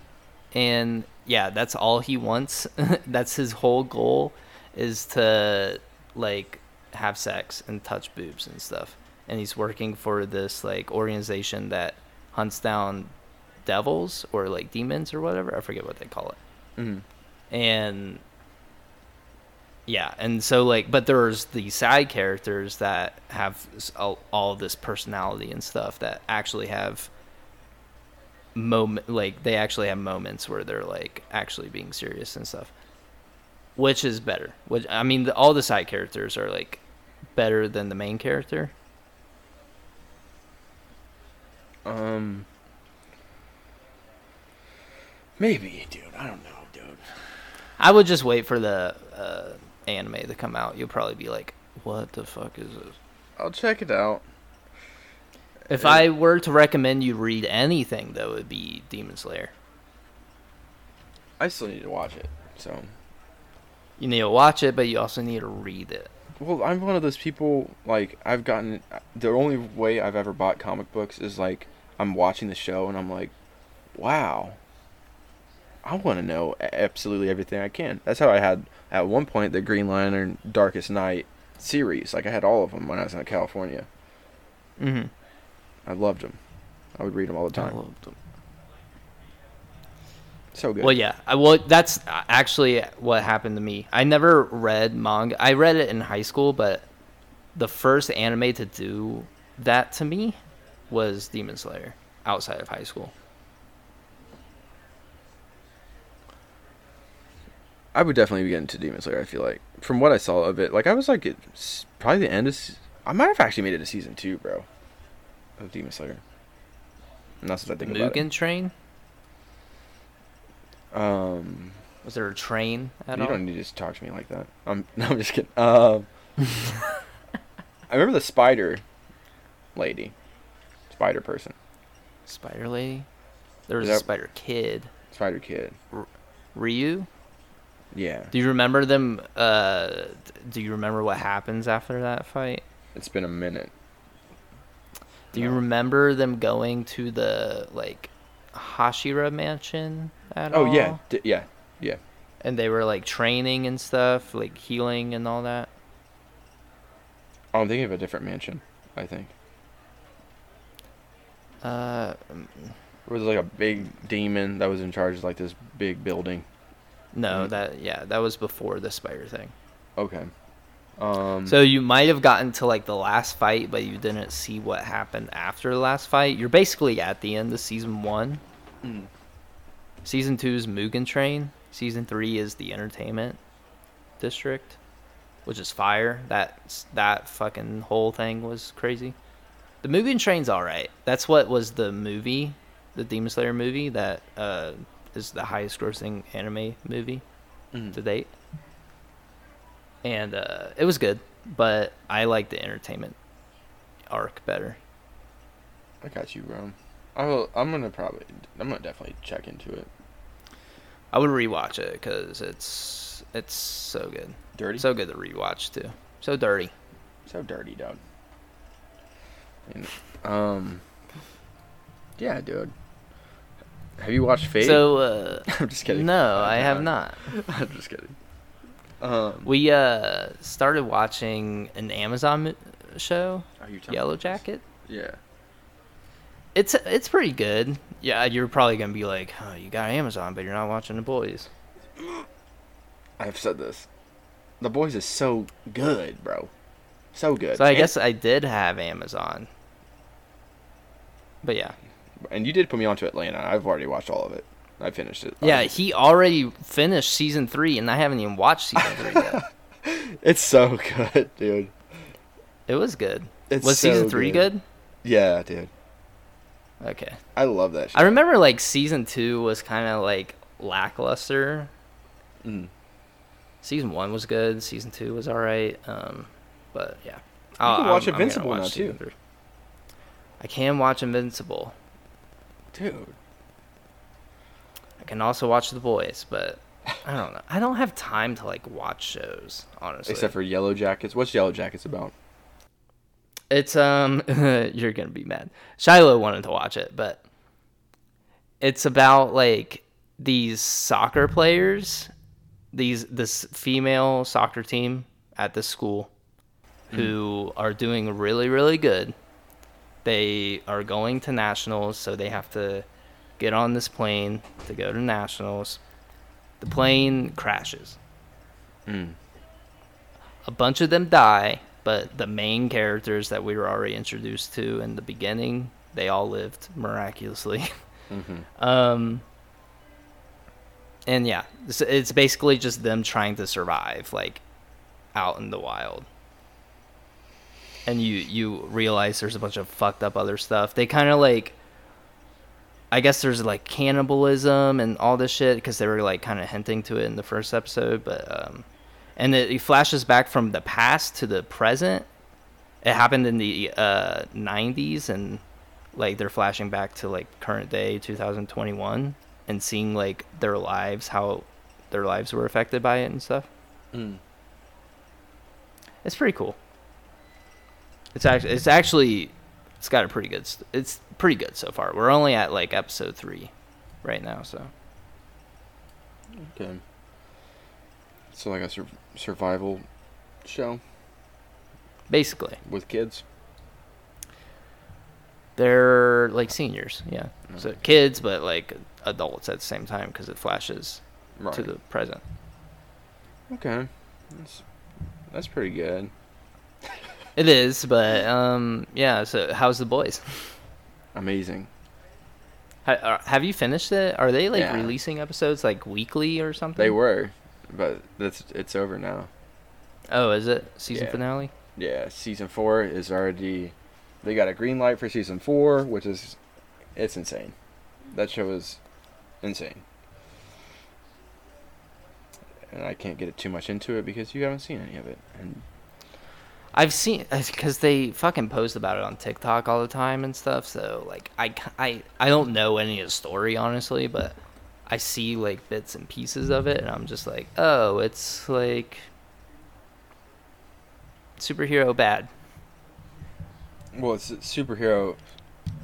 and yeah, that's all he wants. *laughs* that's his whole goal, is to like have sex and touch boobs and stuff. And he's working for this like organization that hunts down devils or like demons or whatever. I forget what they call it Mm-hmm. and yeah and so like but there's the side characters that have all, all this personality and stuff that actually have moment like they actually have moments where they're like actually being serious and stuff. Which is better? Which I mean, the, all the side characters are like better than the main character. Um, maybe, dude. I don't know, dude. I would just wait for the uh, anime to come out. You'll probably be like, "What the fuck is this?" I'll check it out. If Uh, I were to recommend you read anything, though, it would be Demon Slayer. I still need to watch it. So, You need to watch it, but you also need to read it. Well, I'm one of those people. Like, I've gotten the only way I've ever bought comic books is like I'm watching the show and I'm like, wow. I want to know absolutely everything I can. That's how I had at one point the Green Lantern Darkest Night series. Like I had all of them when I was in California. Mm-hmm. I loved them. I would read them all the time. So good. Well, yeah. I, well, that's actually what happened to me. I never read manga. I read it in high school, but the first anime to do that to me was Demon Slayer outside of high school. I would definitely be getting to Demon Slayer. I feel like from what I saw of it, like I was like it's probably the end of. se- I might have actually made it to season two, bro, of Demon Slayer. And that's what I think about Mugen Train? Um, Was there a train at you all? don't need to just talk to me like that. I'm *laughs* no, I'm just kidding. Um, I remember the spider lady, spider person, Spider Lady? There was a Spider Kid. spider kid. Ryu? Yeah, Do you remember them? Uh, do you remember what happens after that fight? it's been a minute. Do you remember them going to the like Hashira mansion at Oh all? yeah, d- yeah, yeah. And they were like training and stuff, like healing and all that. Oh, I'm thinking of a different mansion. I think. Uh, It was like a big demon that was in charge of like this big building. no, Mm. that yeah, that was before the spider thing. Okay. Um, So you might have gotten to like the last fight, but you didn't see what happened after the last fight. You're basically at the end of season one. Mm. Season two is Mugen Train. Season three is the Entertainment District, which is fire. That that fucking whole thing was crazy. The Mugen Train's all right. That's what was the movie, the Demon Slayer movie that uh, is the highest grossing anime movie Mm. to date. And uh, it was good, but I like the entertainment arc better. I got you, bro. I will. I'm gonna probably. I'm gonna definitely check into it. I would rewatch it because it's it's so good, Dirty. so good to rewatch too. So dirty. so dirty, dog. And, um. Yeah, dude. Have you watched Fate? So *laughs* uh, I'm just kidding. no, I have not. *laughs* I'm just kidding. Um. We uh started watching an Amazon show, Are you telling Yellow this? Jacket. Yeah. It's it's pretty good. Yeah, you're probably gonna be like, oh, you got Amazon, but you're not watching the boys. I've said this. The boys is so good, bro. So good. So I And- guess I did have Amazon. But yeah. And you did put me onto Atlanta. I've already watched all of it. I finished it. Yeah, Um, he already finished season three, and I haven't even watched season three yet. *laughs* It's so good, dude. It was good. It's was so season three good? Yeah, dude. Okay. I love that shit. I remember like season two was kind of like lackluster. Mm. Season one was good. Season two was all right. Um, but yeah, i can watch gonna Invincible now, too. three. I can watch Invincible. Dude. I can also watch The Boys, but I don't know. I don't have time to like watch shows, honestly. Except for Yellowjackets. What's Yellow Jackets about? It's um *laughs* you're gonna be mad. Shiloh wanted to watch it, but it's about like these soccer players, these this female soccer team at the school who are doing really, really good. They are going to nationals, so they have to get on this plane to go to nationals. The plane crashes Mm. a bunch of them die, but the main characters that we were already introduced to in the beginning, they all lived miraculously. *laughs* Mm-hmm. Um, and yeah, it's, it's basically just them trying to survive, like out in the wild. And you you realize there's a bunch of fucked up other stuff. They kind of like, I guess there's like cannibalism and all this shit because they were like kind of hinting to it in the first episode, but um, and it, it flashes back from the past to the present. It happened in the uh 90s and like they're flashing back to like current day 2021 and seeing like their lives how their lives were affected by it and stuff Mm. it's pretty cool it's actually it's actually it's got a pretty good st- it's pretty good so far we're only at like episode three right now so Okay. So like a sur- survival show basically with kids. they're like seniors yeah so kids but like adults at the same time because it flashes Right. to the present Okay. That's that's pretty good. it is but um yeah so how's the boys Amazing. Ha- are- have you finished it? Are they like Yeah. releasing episodes like weekly or something? They were, but that's it's over now. Oh, is it season Yeah. finale? Yeah, season four is already. They got a green light for season four, which is, it's insane. That show is insane. And I can't get it too much into it because you haven't seen any of it. And I've seen *laughs* because they fucking post about it on TikTok all the time and stuff. So like, I I I don't know any of the story honestly, but I see like bits and pieces of it, and I'm just like, oh, it's like superhero bad. well, it's superhero,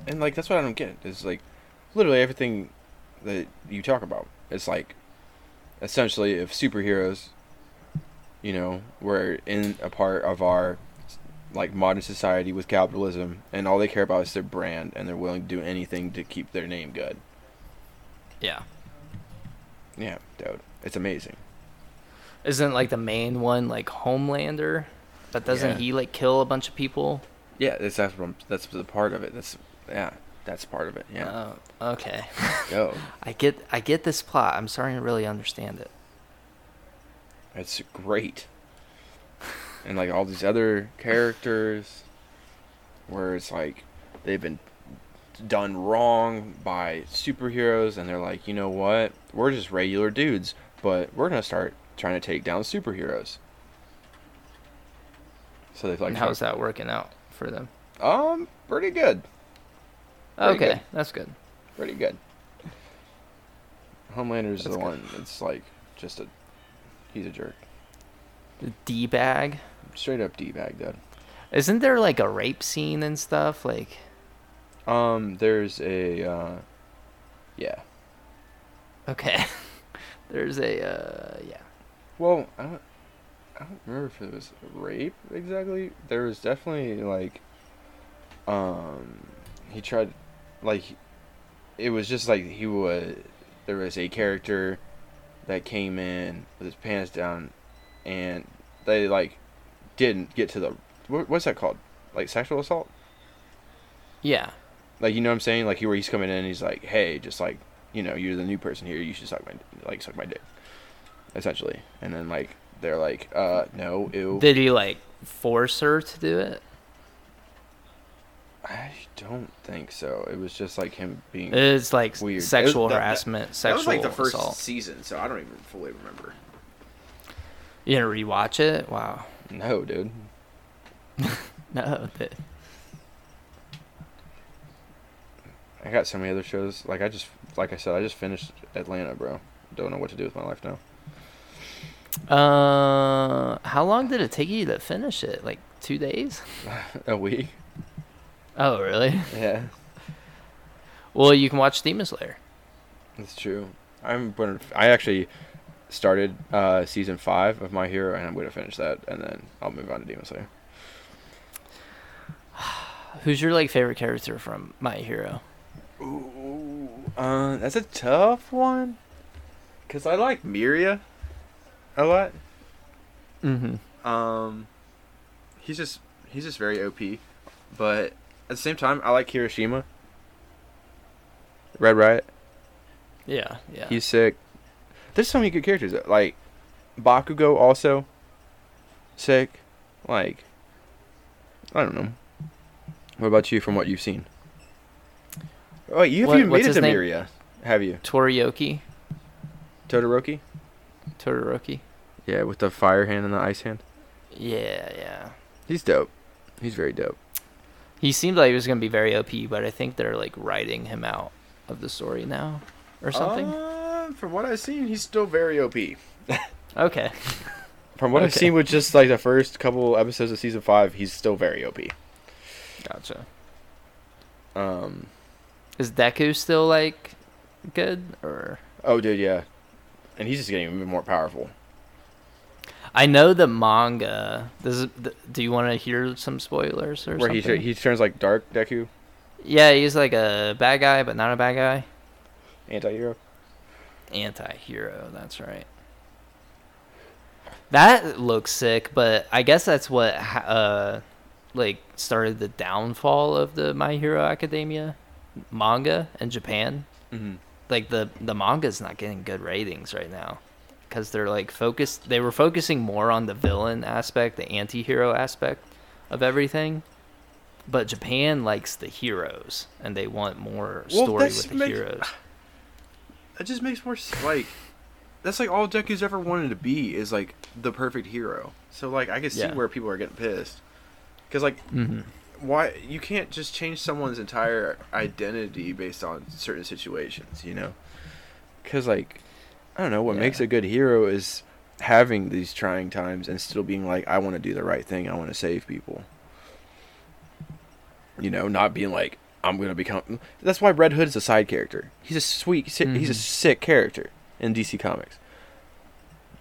and like that's what I don't get. Is like, literally everything that you talk about. It's like, essentially, if superheroes, you know, were in a part of our like modern society with capitalism, and all they care about is their brand, and they're willing to do anything to keep their name good. Yeah. Yeah, dude, it's amazing. Isn't like the main one like Homelander? But doesn't Yeah. he like kill a bunch of people? Yeah, that's that's that's the part of it. That's yeah, that's part of it. Yeah, Oh, okay. *laughs* yo, I get I get this plot. I'm starting to really understand it. it's great. And like all these other characters, where it's like they've been done wrong by superheroes, and they're like, you know what? We're just regular dudes, but we're gonna start trying to take down superheroes. So they've like and how's that working out for them? Um, pretty good. Pretty okay, good. that's good. pretty good. Homelander's That's the good. one that's like just a he's a jerk. The D bag. Straight up D bag dude. Isn't there like a rape scene and stuff? Like, Um there's a uh yeah. Okay, *laughs* there's a uh, yeah. Well, I don't I don't remember if it was rape exactly. There was definitely like um he tried like it was just like he was. there was a character that came in with his pants down and they like didn't get to the what, what's that called like sexual assault Yeah. like you know what i'm saying like he where he's coming in and he's like hey just like you know you're the new person here you should suck my like suck my dick essentially and then like they're like uh no ew Did he like force her to do it? i don't think so it was just like him being It's like Weird. sexual It was- that- harassment, that sexual was like the first assault. season so i don't even fully remember You didn't rewatch it? Wow. no dude *laughs* No. That, i got so many other shows like i just like i said i just finished atlanta bro don't know what to do with my life now uh, how long did it take you to finish it? Like two days? *laughs* a week Oh, really? yeah Well, you can watch Demon Slayer. That's true. I'm gonna. I actually started uh, season five of My Hero, and I'm gonna finish that, and then I'll move on to Demon Slayer. *sighs* Who's your like favorite character from My Hero? Ooh, uh, that's a tough one. Cause I like Mirio a lot. Mm-hmm. Um, he's just he's just very OP, but at the same time, I like Kirishima. Red Riot. Yeah, yeah. He's sick. There's so many good characters. Like Bakugo also sick. Like I don't know. What about you from what you've seen? Oh, you haven't what's made it to name? Mirio, have you? Torioki. Todoroki? Todoroki. Yeah, with the fire hand and the ice hand. Yeah, yeah. He's dope. He's very dope. He seemed like he was gonna be very OP, but I think they're like writing him out of the story now, or something. Uh, from what I've seen, he's still very OP. *laughs* okay. From what I've seen with just like the first couple episodes of season five, he's still very OP. Gotcha. Um. Is Deku still like good or? Oh, dude, yeah. And he's just getting even more powerful. I know the manga. Does do you want to hear some spoilers or something? Where he he turns like dark Deku, yeah, he's like a bad guy, but not a bad guy. anti-hero. Anti-hero. That's right. That looks sick, but I guess that's what uh like started the downfall of the My Hero Academia manga in Japan. Mm-hmm. Like the the manga's not getting good ratings right now because they're like focused. They were focusing more on the villain aspect, the anti-hero aspect of everything. But Japan likes the heroes, and they want more Well, story with the make- heroes. *sighs* That just makes more like that's like all Deku's ever wanted to be is like the perfect hero. So like I can see Yeah. where people are getting pissed because like hmm why you can't just change someone's entire identity based on certain situations, you know? Because like I don't know what Yeah. makes a good hero is having these trying times and still being like I want to do the right thing. I want to save people. You know, not being like I'm gonna become. That's why Red Hood is a side character. He's a sweet. He's a Mhm. sick character in DC Comics.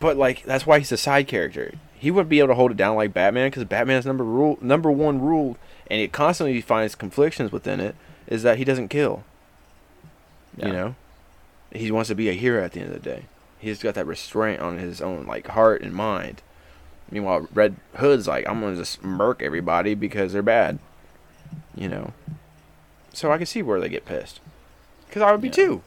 But like that's why he's a side character. He wouldn't be able to hold it down like Batman because Batman's number rule, number one rule, and it constantly finds conflictions within it, is that he doesn't kill. Yeah. You know, he wants to be a hero at the end of the day. He's got that restraint on his own like heart and mind. Meanwhile, Red Hood's like, I'm gonna just murk everybody because they're bad. You know. So I can see where they get pissed. Cause I would be Yeah. too.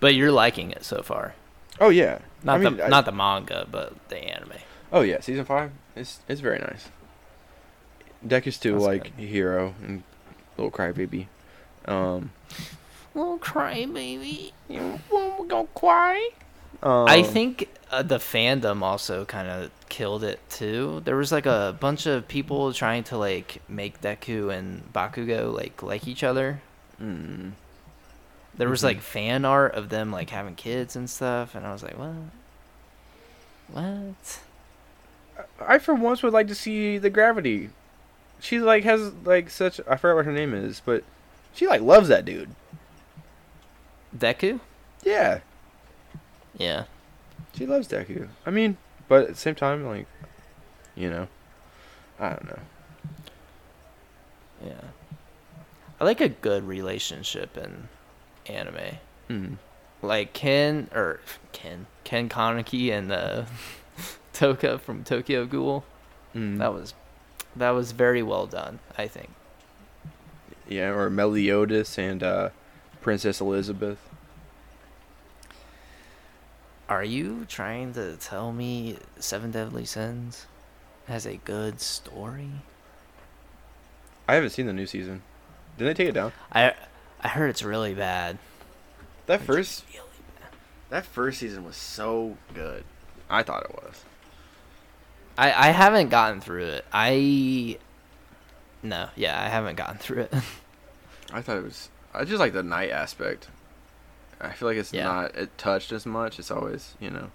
But you're liking it so far. Oh yeah. Not I mean, the I- not the manga, but the anime. Oh yeah, season five. It's it's very nice. Deku's too That's like a hero and little crybaby. Um, Little crybaby. you we're gonna cry. Um, I think uh, the fandom also kind of killed it too. There was like a bunch of people trying to like make Deku and Bakugo like like each other. Mm, There was Mhm. like fan art of them like having kids and stuff, and I was like, what? What? I for once would like to see the gravity. She like has like such I forgot what her name is, but she like loves that dude. Deku? Yeah, Yeah. she loves Deku. I mean, but at the same time, like, you know, I don't know. Yeah. I like a good relationship in anime. Mm. Like Ken or Ken Ken Kaneki and uh, *laughs* Touka from Tokyo Ghoul. Mm. That was that was very well done, I think. yeah, or Meliodas and uh, Princess Elizabeth. Are you trying to tell me Seven Deadly Sins has a good story? I haven't seen the new season. Did they take it down? I I heard it's really bad. That Like, first really bad. that first season was so good. I thought it was. I I haven't gotten through it. I no, yeah, I haven't gotten through it. *laughs* I thought it was. I just like the knight aspect. I feel like it's Yeah. not it touched as much. It's always you know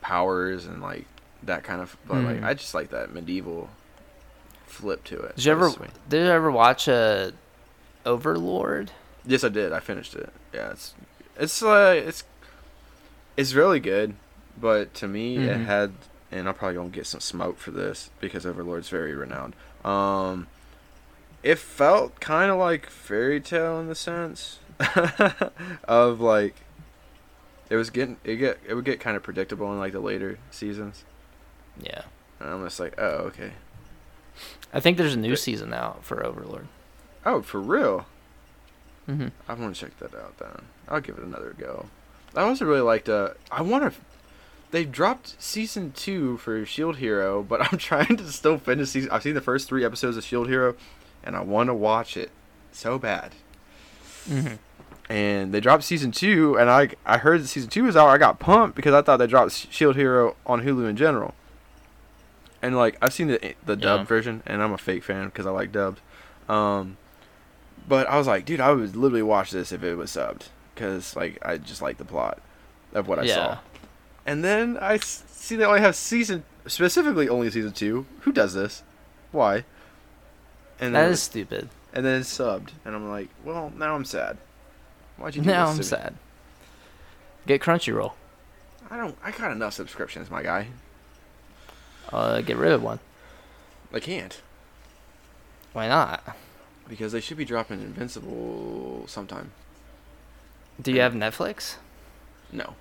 powers and like that kind of. But like Mhm. I just like that medieval flip to it. Did you ever sweet. did you ever watch uh, Overlord? Yes, I did. I finished it. Yeah, it's it's uh it's it's really good, but to me it Mhm. had, and I'm probably gonna get some smoke for this because Overlord's very renowned. Um, it felt kind of like fairy tale in the sense *laughs* of like it was getting it get it would get kind of predictable in like the later seasons, Yeah. and I'm just like, oh okay. I think there's a new But- season out for Overlord. Oh, for real? hmm I want to check that out then. I'll give it another go. I also really liked. Uh, I wonder if they dropped season two for Shield Hero, but *laughs* I'm trying to still finish season. I've seen the first three episodes of Shield Hero, and I want to watch it so bad. hmm And they dropped season two, and I I heard that season two was out. I got pumped because I thought they dropped Shield Hero on Hulu in general. And like I've seen the the dub Yeah. version, and I'm a fake fan because I like dubs. Um, but I was like, dude, I would literally watch this if it was subbed because like I just like the plot of what I Yeah. saw. And then I see they only have season specifically only season two. Who does this? Why? And That is stupid. and then it's subbed, and I'm like, well, now I'm sad. Why'd you do Now I'm sad. Get Crunchyroll. I don't. I got enough subscriptions, my guy. Uh, get rid of one. I can't Why not? Because they should be dropping Invincible sometime. Do you have Netflix? No.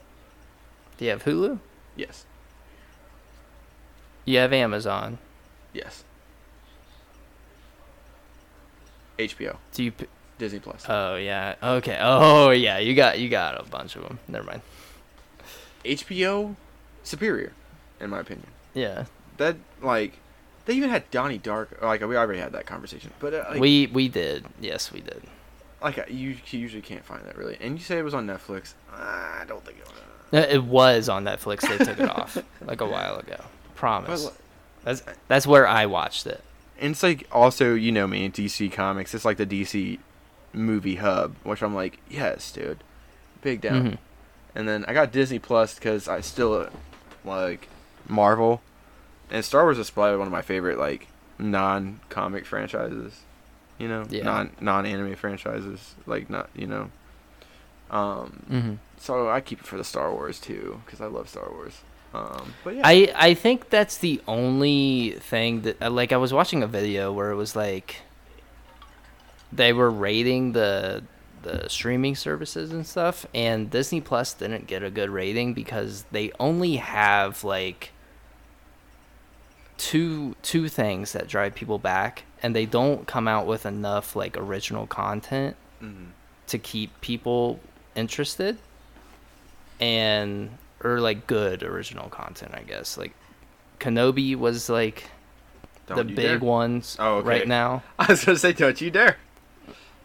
Do you have Hulu? Yes. You have Amazon. Yes. HBO, Do you? P- Disney Plus. oh yeah. Okay. Oh yeah. You got you got a bunch of them. Never mind. HBO, superior, in my opinion. Yeah. That like, they even had Donnie Dark. Like we already had that conversation, but uh, like, we we did. Yes, we did. like uh, you, you usually can't find that really. And you say it was on Netflix. I don't think it was. Uh, It was on Netflix. They took it off *laughs* like a while ago. Promise. But, That's that's where I watched it. And it's like also, you know me, in DC Comics. It's like the DC movie hub, which I'm like, yes, dude, big down. Mhm. And then I got Disney Plus because I still like Marvel, and Star Wars is probably one of my favorite like non-comic franchises. You know, Yeah. non non-anime franchises, like not you know. Um, Mhm. so I keep it for the Star Wars too because I love Star Wars. Um, but yeah, I I think that's the only thing that uh, like I was watching a video where it was like they were rating the the streaming services and stuff and Disney Plus didn't get a good rating because they only have like two two things that drive people back and they don't come out with enough like original content Mhm. to keep people interested and or like good original content i guess like kenobi was like Don't the big dare. ones Oh, okay. right now *laughs* I was gonna say, don't you dare.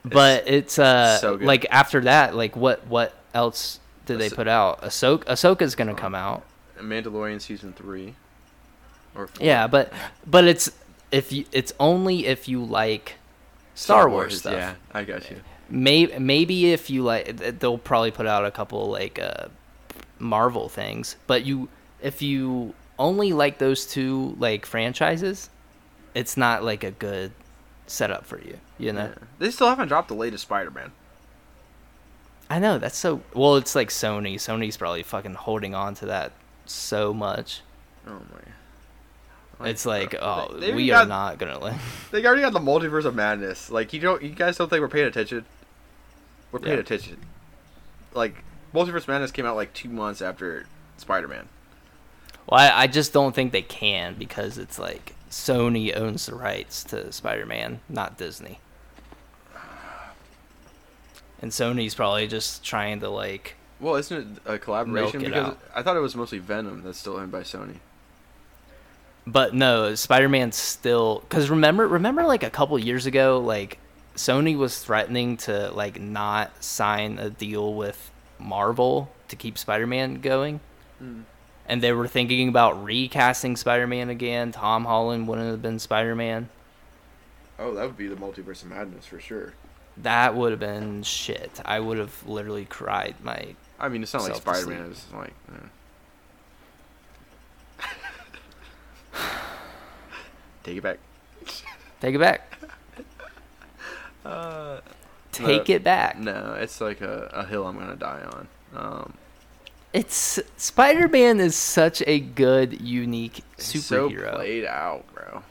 but it's uh so like after that like what what else did they put out ahsoka ahsoka's gonna come out Mandalorian season three. Or four. yeah but but it's if you it's only if you like star, wars, stuff Yeah, I got you. May, maybe if you like they'll probably put out a couple like uh marvel things but you if you only like those two like franchises it's not like a good setup for you you know Yeah. They still haven't dropped the latest Spider-Man. i know that's so well it's like sony sony's probably fucking holding on to that so much Oh my. It's like oh they- they we got- are not gonna like *laughs* They already got the multiverse of madness. Like you don't, you guys don't think we're paying attention? We're paying Yeah. attention. Like multiverse of madness came out like two months after Spider-Man. well I, I just don't think they can because it's like sony owns the rights to spider-man not disney and sony's probably just trying to like Well, isn't it a collaboration? It Because out. I thought it was mostly Venom that's still owned by Sony. But no, Spider-Man's still cuz remember remember like a couple years ago like Sony was threatening to like not sign a deal with Marvel to keep Spider-Man going. Mm. And they were thinking about recasting Spider-Man again. Tom Holland wouldn't have been Spider-Man. Oh, that would be the multiverse of madness for sure. That would have been shit. I would have literally cried my I mean, it's not like Spider-Man. is like. eh. Take it back. Take it back. *laughs* Uh, Take No. it back. no, it's like a, a hill I'm gonna die on. Um, It's Spider-Man is such a good unique he's so played out, bro.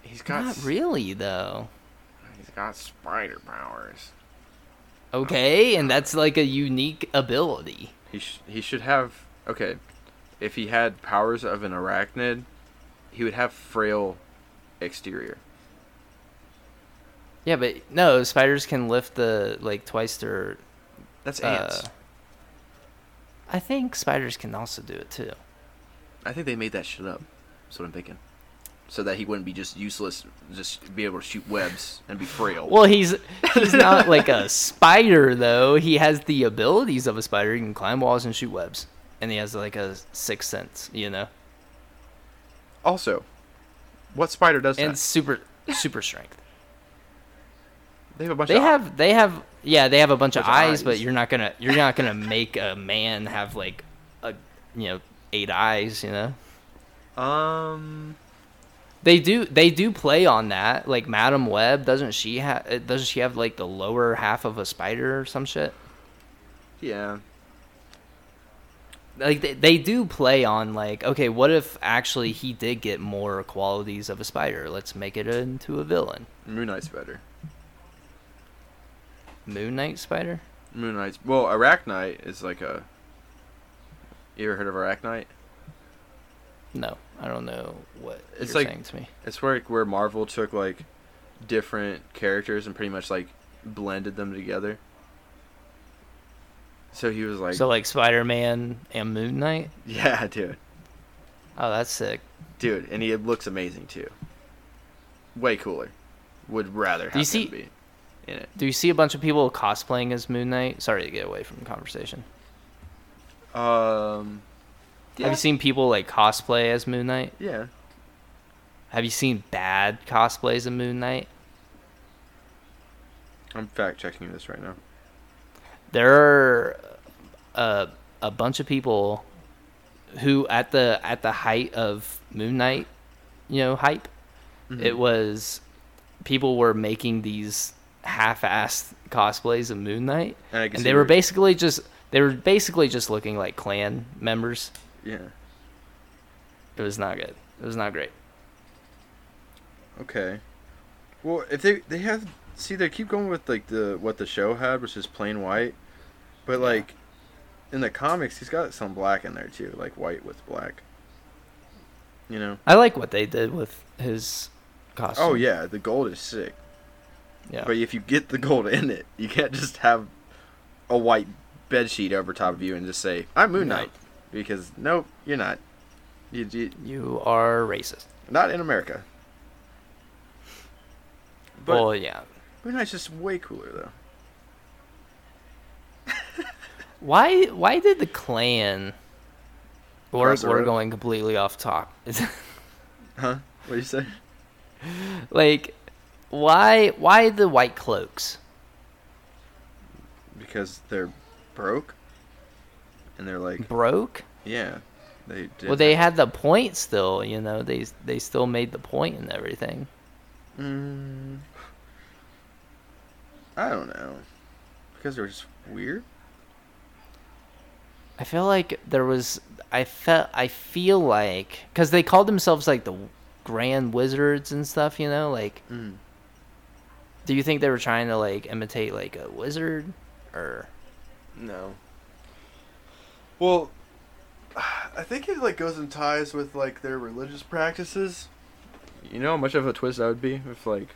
He's got Not really though. He's got spider powers. Okay, and that's like a unique ability. He sh- he should have okay. If he had powers of an arachnid, he would have frail exterior. Yeah, but no, spiders can lift the like twice their. That's Uh, ants. I think spiders can also do it too. I think they made that shit up. That's what I'm thinking. So that he wouldn't be just useless, just be able to shoot webs and be frail. Well, he's he's not *laughs* like a spider though. He has the abilities of a spider. He can climb walls and shoot webs, and he has like a sixth sense, you know, Also, what spider does and that? super super strength. They have a bunch They of have they have yeah they have a bunch, of, Bunch of eyes, but you're not gonna you're not gonna make a man have like a you know eight eyes. You know um, they do they do play on that. Like Madam Web doesn't she have doesn't she have like the lower half of a spider or some shit? yeah. Like they, they do play on like okay what if actually he did get more qualities of a spider let's make it into a villain Moon Knight's better. moon knight spider Moon Knight's well, Arachknight is like a. You ever heard of Arachknight? no i don't know what It's like- saying to me It's where where Marvel took like different characters and pretty much like blended them together. So he was like, so like spider-man and moon knight? Yeah, *laughs* dude, oh that's sick. Dude, and he looks amazing too. Way cooler. Would rather have you him see- be in it. do you see a bunch of people cosplaying as moon knight? Sorry to get away from the conversation. Um, have you seen people like cosplay as moon knight? Yeah, have you seen bad cosplays of moon knight? I'm fact checking this right now. there are uh, a bunch of people who at the at the height of Moon Knight, you know, hype, Mm-hmm. it was people were making these half-assed cosplays of Moon Knight, And and they were basically just they were basically just looking like Klan members. Yeah. It was not good. It was not great. Okay. Well, if they they have see they keep going with like the what the show had, which is plain white, but like in the comics, he's got some black in there too, like white with black. You know? I like what they did with his costume. Oh yeah, the gold is sick. yeah. But if you get the gold in it, you can't just have a white bed sheet over top of you and just say I'm Moon No. Knight because nope, you're not. You, you you are racist. not in America. But well, yeah. Moon Knight's just way cooler though. Why why did the Klan we're, we're going completely off top. *laughs* Huh? What do you say? like why why the white cloaks? Because they're broke, and they're like, Broke? yeah, they. Did Well they had the point still, you know, they they still made the point and everything. Mm, I don't know. Because they're just weird. I feel like there was I felt I feel like cuz they called themselves like the grand wizards and stuff, you know, like Mm. do you think they were trying to like imitate like a wizard or No. Well, I think it like goes in ties with like their religious practices. You know how much of a twist that would be if like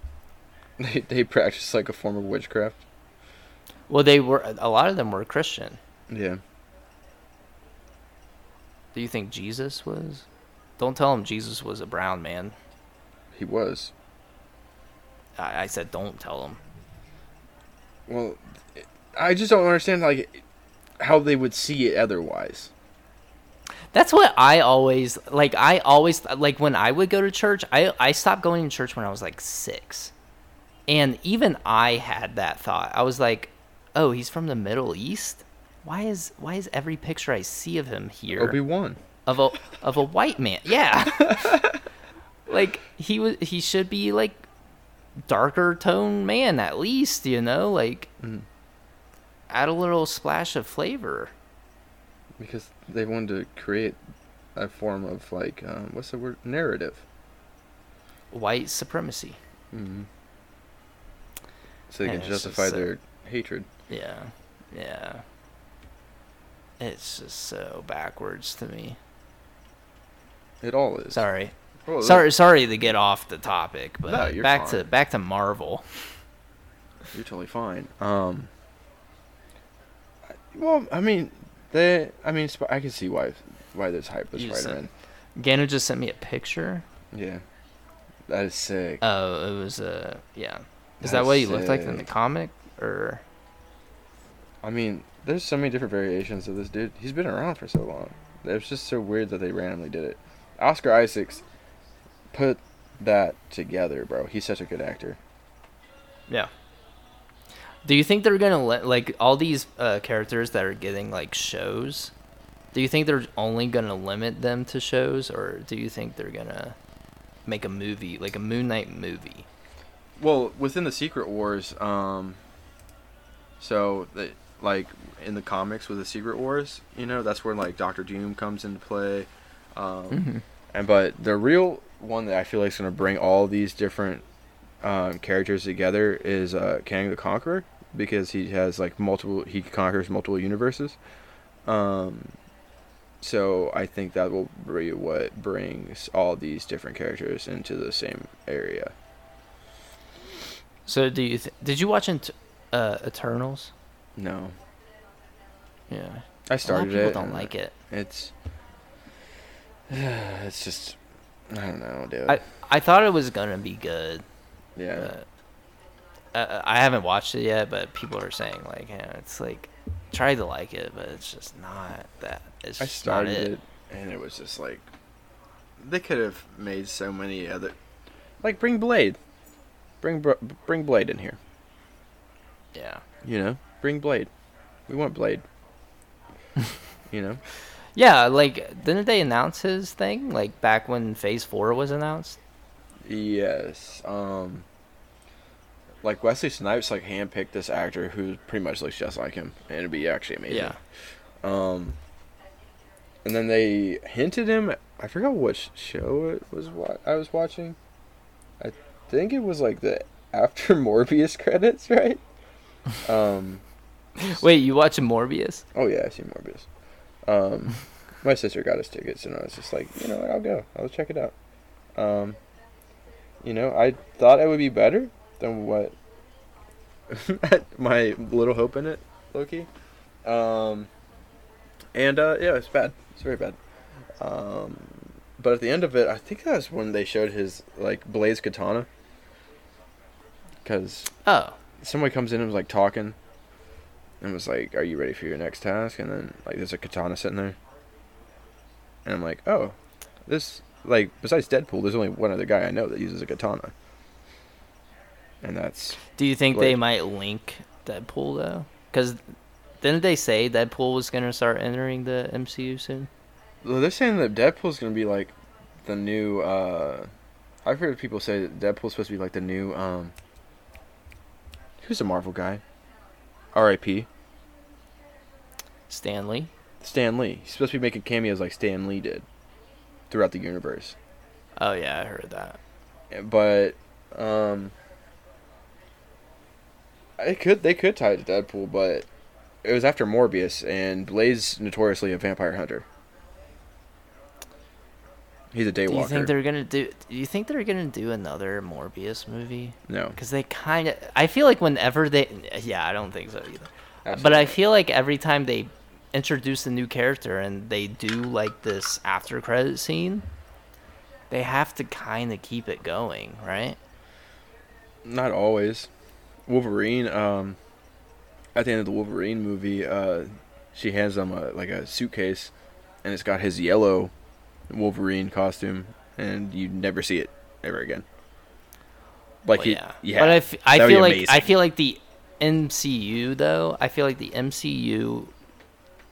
*laughs* they they practice like a form of witchcraft. well they were a lot of them were Christian. Yeah. Do you think Jesus was? Don't tell him Jesus was a brown man. He was. I, I said don't tell him. Well, I just don't understand like how they would see it otherwise. That's what I always like. I always like when I would go to church. I I stopped going to church when I was like six, and even I had that thought. I was like, "Oh, he's from the Middle East. Why is why is every picture I see of him here Obi Wan. of a of a white man? Yeah, *laughs* like he was he should be like darker tone man at least. You know, like Mhm. add a little splash of flavor. Because they wanted to create a form of like um, what's the word narrative. White supremacy. Mm-hmm. So they Yeah, can justify their hatred. Yeah, yeah. It's just so backwards to me. It all is. Sorry, Well, Sorry, sorry to get off the topic, but No, back to back to Marvel. You're totally fine. Um. Well, I mean, they. I mean, I can see why why there's hype with Spider-Man. Gano just sent me a picture. Yeah, that is sick. Oh, it was uh, yeah. Is that That's what he looked like in the comic, or I mean, there's so many different variations of this dude. He's been around for so long. It's just so weird that they randomly did it. Oscar Isaacs put that together, bro. He's such a good actor. yeah? Do you think they're gonna let like all these uh, characters that are getting like shows? Do you think they're only gonna limit them to shows, or do you think they're gonna make a movie like a Moon Knight movie? Well, within the Secret Wars, um, so the, like in the comics with the Secret Wars, you know, that's where like Doctor Doom comes into play. Um, Mm-hmm. And but the real one that I feel like is gonna bring all these different um, characters together is uh, Kang the Conqueror because he has like multiple he conquers multiple universes. Um, so I think that will be what brings all these different characters into the same area. So do you th- did you watch uh, Eternals? No, Yeah, I a lot started of people it. don't like it. It's *sighs* it's just I don't know, dude. I I thought it was gonna be good. yeah. But uh, I haven't watched it yet, but people are saying like, yeah, it's like tried to like it, but it's just not that. It's I started it. it, and it was just like they could have made so many other like bring Blade, bring bring Blade in here. Yeah, You know, bring Blade. We want Blade. *laughs* you know, yeah. Like, didn't they announce his thing like back when Phase Four was announced? yes. Um, like Wesley Snipes like handpicked this actor who pretty much looks just like him, and it'd be actually amazing. Yeah. Um, and then they hinted him. I forgot which show it was. What I was watching. I think it was like the *laughs* after Morbius credits, right? *laughs* Um. *laughs* Wait, you watching Morbius? Oh yeah, I see Morbius. Um, *laughs* my sister got us tickets, and I was just like, you know, what, I'll go. I'll check it out. Um, you know, I thought it would be better than what *laughs* my little hope in it, Loki. Um, and uh, yeah, it's bad. It's very bad. Um, but at the end of it, I think that's when they showed his like Blade's katana. Because Oh, somebody comes in and was like talking and was like, Are you ready for your next task? And then like there's a katana sitting there. And I'm like, Oh, this like besides Deadpool, there's only one other guy I know that uses a katana. And that's do you think they might link Deadpool though? Because didn't they say Deadpool was gonna start entering the MCU soon? well, they're saying that Deadpool's gonna be like the new uh I've heard people say that Deadpool's supposed to be like the new um who's a Marvel guy? R.I.P. Stanley. Stan Lee. He's supposed to be making cameos like Stan Lee did throughout the universe. Oh yeah, I heard that. but um it could they could tie it to Deadpool, but it was after Morbius and Blade's notoriously a vampire hunter. He's a Do you think they're gonna do? Do you think they're gonna do another Morbius movie? no. Because they kind of, I feel like whenever they, yeah, I don't think so either. But I feel like every time they introduce a new character and they do like this after credit scene, they have to kind of keep it going, right? not always. Wolverine um at the end of the Wolverine movie uh she hands him a like a suitcase and it's got his yellow Wolverine costume and you never see it ever again. Like Well, he, yeah. yeah. But I, f- I That feel like I feel like the MCU though. I feel like the MCU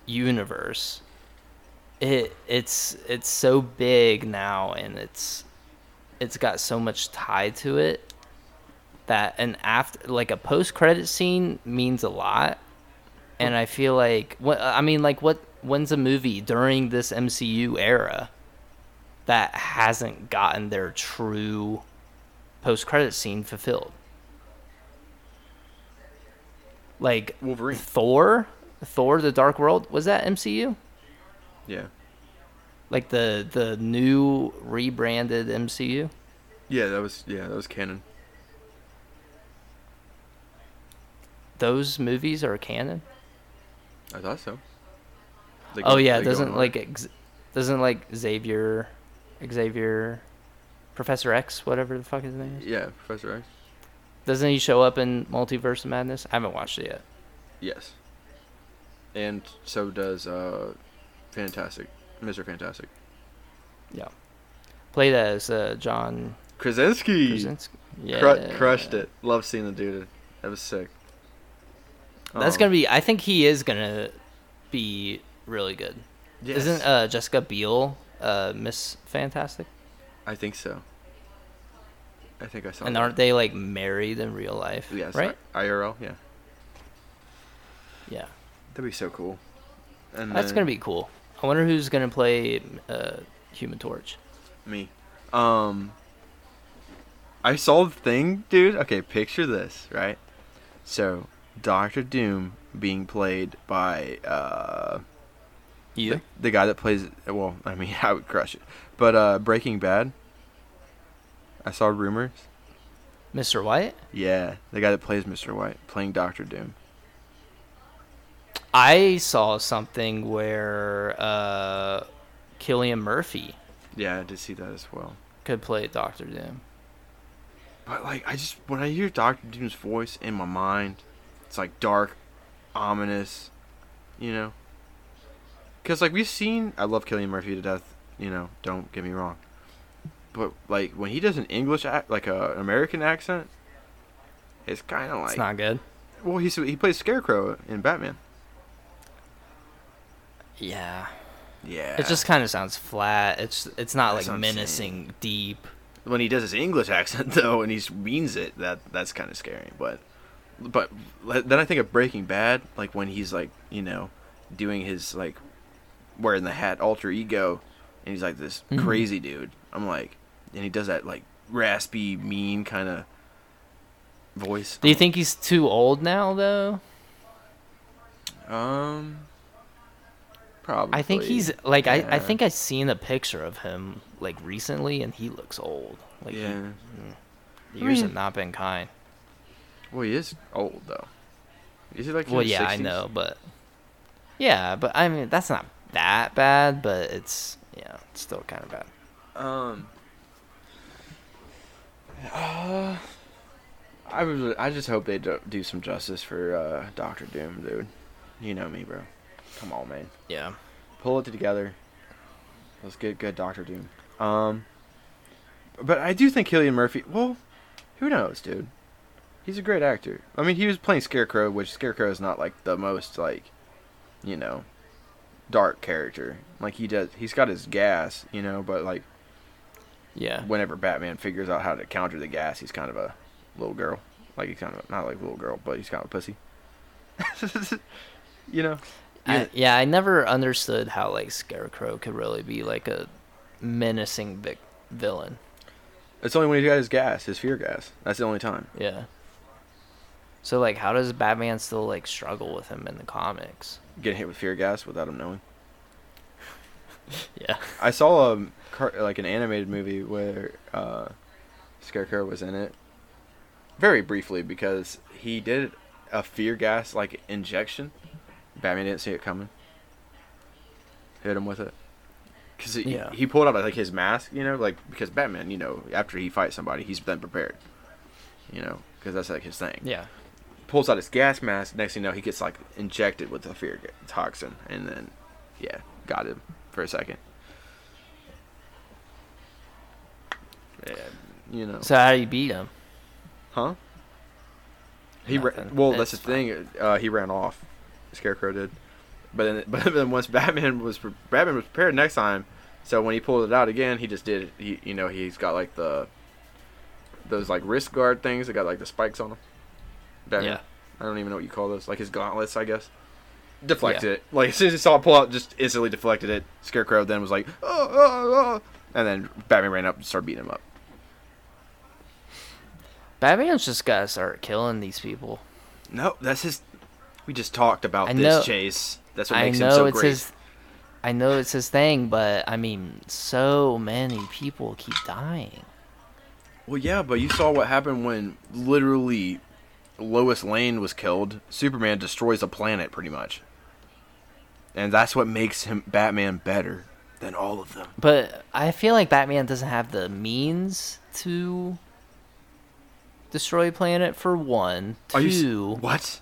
universe. It it's it's so big now, and it's it's got so much tied to it that an after like a post credit scene means a lot. And I feel like what I mean, like what when's a movie during this MCU era that hasn't gotten their true post credit scene fulfilled. Like Wolverine. Thor, Thor: The Dark World was that MCU? Yeah. Like the the new rebranded MCU. Yeah, that was yeah, that was canon. Those movies are canon. I thought so. They oh yeah, doesn't like ex- doesn't like Xavier, Xavier, Professor X, whatever the fuck his name is. Yeah, Professor X. Doesn't he show up in Multiverse of Madness? I haven't watched it yet. Yes. And so does uh, Fantastic, Mr. Fantastic. Yeah, played as uh, John Krasinski. Krasinski. Yeah, Cru- crushed it. Love seeing the dude. That was sick. That's Um, gonna be. I think he is gonna be really good. yes. Isn't uh, Jessica Biel uh, Miss Fantastic? I think so. I think I saw. and that. aren't they like married in real life? Yes. Right. IRL. Yeah. Yeah. That'd be so cool. And That's then gonna be cool. I wonder who's gonna play uh, Human Torch. me. Um. I saw the thing, dude. Okay, picture this, right? So, Doctor Doom being played by uh You? the, the guy that plays well, I mean, *laughs* I would crush it. But uh Breaking Bad. I saw rumors. Mr. White? Yeah, the guy that plays Mr. White playing Doctor Doom. I saw something where uh, Cillian Murphy Yeah, I did see that as well. could play Doctor Doom. But like, I just when I hear Doctor Doom's voice in my mind, it's like dark, ominous, you know. Because like we've seen, I love Cillian Murphy to death. You know, don't get me wrong. But like when he does an English act, like a an American accent, it's kind of like it's not good. well, he's he plays Scarecrow in Batman. Yeah. Yeah, It just kind of sounds flat. It's it's not That's like menacing, deep. when he does his English *laughs* accent though, and he means it, that that's kind of scary. But but then I think of Breaking Bad, like when he's like you know doing his like wearing the hat alter ego, and he's like this Mhm. crazy dude. I'm like, and he does that like raspy, mean kind of voice. Do you think he's too old now, though? Um, probably. I think he's like I, I think I seen a picture of him like recently, and he looks old. Like he- yeah. the years mean- have not been kind. Well, he is old though. Is he like? in Well, his yeah, I know, but yeah, but I mean that's not that bad, but it's yeah, it's still kind of bad. Um. Uh, I was. I just hope they do, do some justice for uh, Doctor Doom, dude. You know me, bro. Come on, man. Yeah. Pull it together. Let's get good Doctor Doom. Um. But I do think Cillian Murphy. Well, who knows, dude? He's a great actor. I mean, he was playing Scarecrow, which Scarecrow is not like the most like, you know, dark character. Like he does. He's got his gas, you know, but like Yeah. whenever Batman figures out how to counter the gas, he's kind of a little girl. Like he's kind of not like a little girl, but he's kind of a pussy. *laughs* you know? I, yeah, I never understood how like Scarecrow could really be like a menacing vic- villain. It's only when he's got his gas, his fear gas. That's the only time. Yeah. So like, how does Batman still like struggle with him in the comics? Getting hit with fear gas without him knowing. Yeah. *laughs* I saw a car, like an animated movie where uh, Scarecrow was in it, very briefly because he did a fear gas like injection. Batman didn't see it coming. Hit him with it. Cause he, Yeah. he pulled out like his mask, you know, like because Batman, you know, after he fights somebody, he's then prepared, you know, because that's like his thing. Yeah. Pulls out his gas mask. Next thing you know, he gets like injected with the fear toxin, and then, yeah, got him for a second. Yeah, you know. So how do you beat him? Huh? He ra- Nothing. well, that's It's the thing. Uh, he ran off. Scarecrow did, but then *laughs* but then once Batman was pre- Batman was prepared next time, so when he pulled it out again, he just did. He you know he's got like the those like wrist guard things that got like the spikes on them. Yeah. I don't even know what you call those. Like his gauntlets, I guess. Deflected Yeah. it. Like *laughs* as soon as he saw it pull out, just instantly deflected it. Scarecrow then was like, oh, oh, oh, and then Batman ran up and started beating him up. Batman's just gotta start killing these people. No, that's his. We just talked about I this, know- Chase. That's what makes him so great. his. I know it's his thing, but I mean, so many people keep dying. Well, yeah, but you saw what happened when literally Lois Lane was killed. Superman destroys a planet, pretty much, and that's what makes him Batman better than all of them. But I feel like Batman doesn't have the means to destroy a planet for one. Are s- Two, what?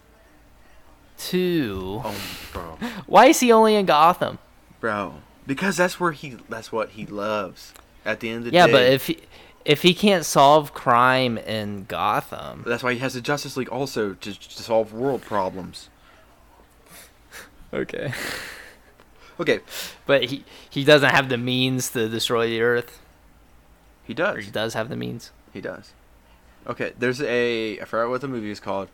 two. Oh, bro, *laughs* Why is he only in Gotham? bro, because that's where he. That's what he loves. At the end of the Yeah, day, but if he, if he can't solve crime in Gotham, that's why he has the Justice League also to, to solve world problems. okay. Okay, But he he doesn't have the means to destroy the Earth. he Or does. he does have the means. He does. Okay, there's a I forgot what the movie is called.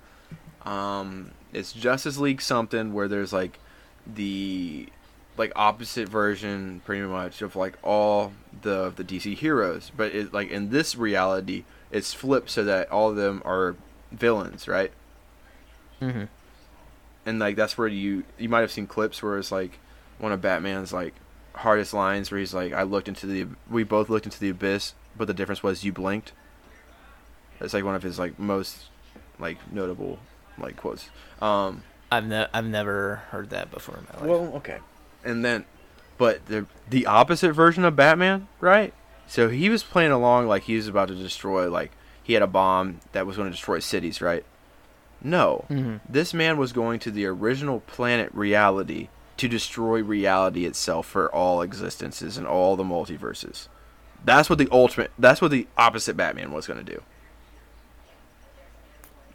Um, it's Justice League something where there's like the like opposite version pretty much of like all the the DC heroes, but it like in this reality it's flipped so that all of them are villains, right? Mm-hmm. And like that's where you you might have seen clips where it's like one of Batman's like hardest lines where he's like I looked into the we both looked into the abyss, but the difference was you blinked. It's like one of his like most like notable like quotes. Um I've ne- I've never heard that before in my life. well, okay. And then but the the opposite version of Batman, right? So he was playing along like he was about to destroy like he had a bomb that was going to destroy cities, right? No. hmm This man was going to the original planet reality to destroy reality itself for all existences and all the multiverses. That's what the ultimate that's what the opposite Batman was going to do.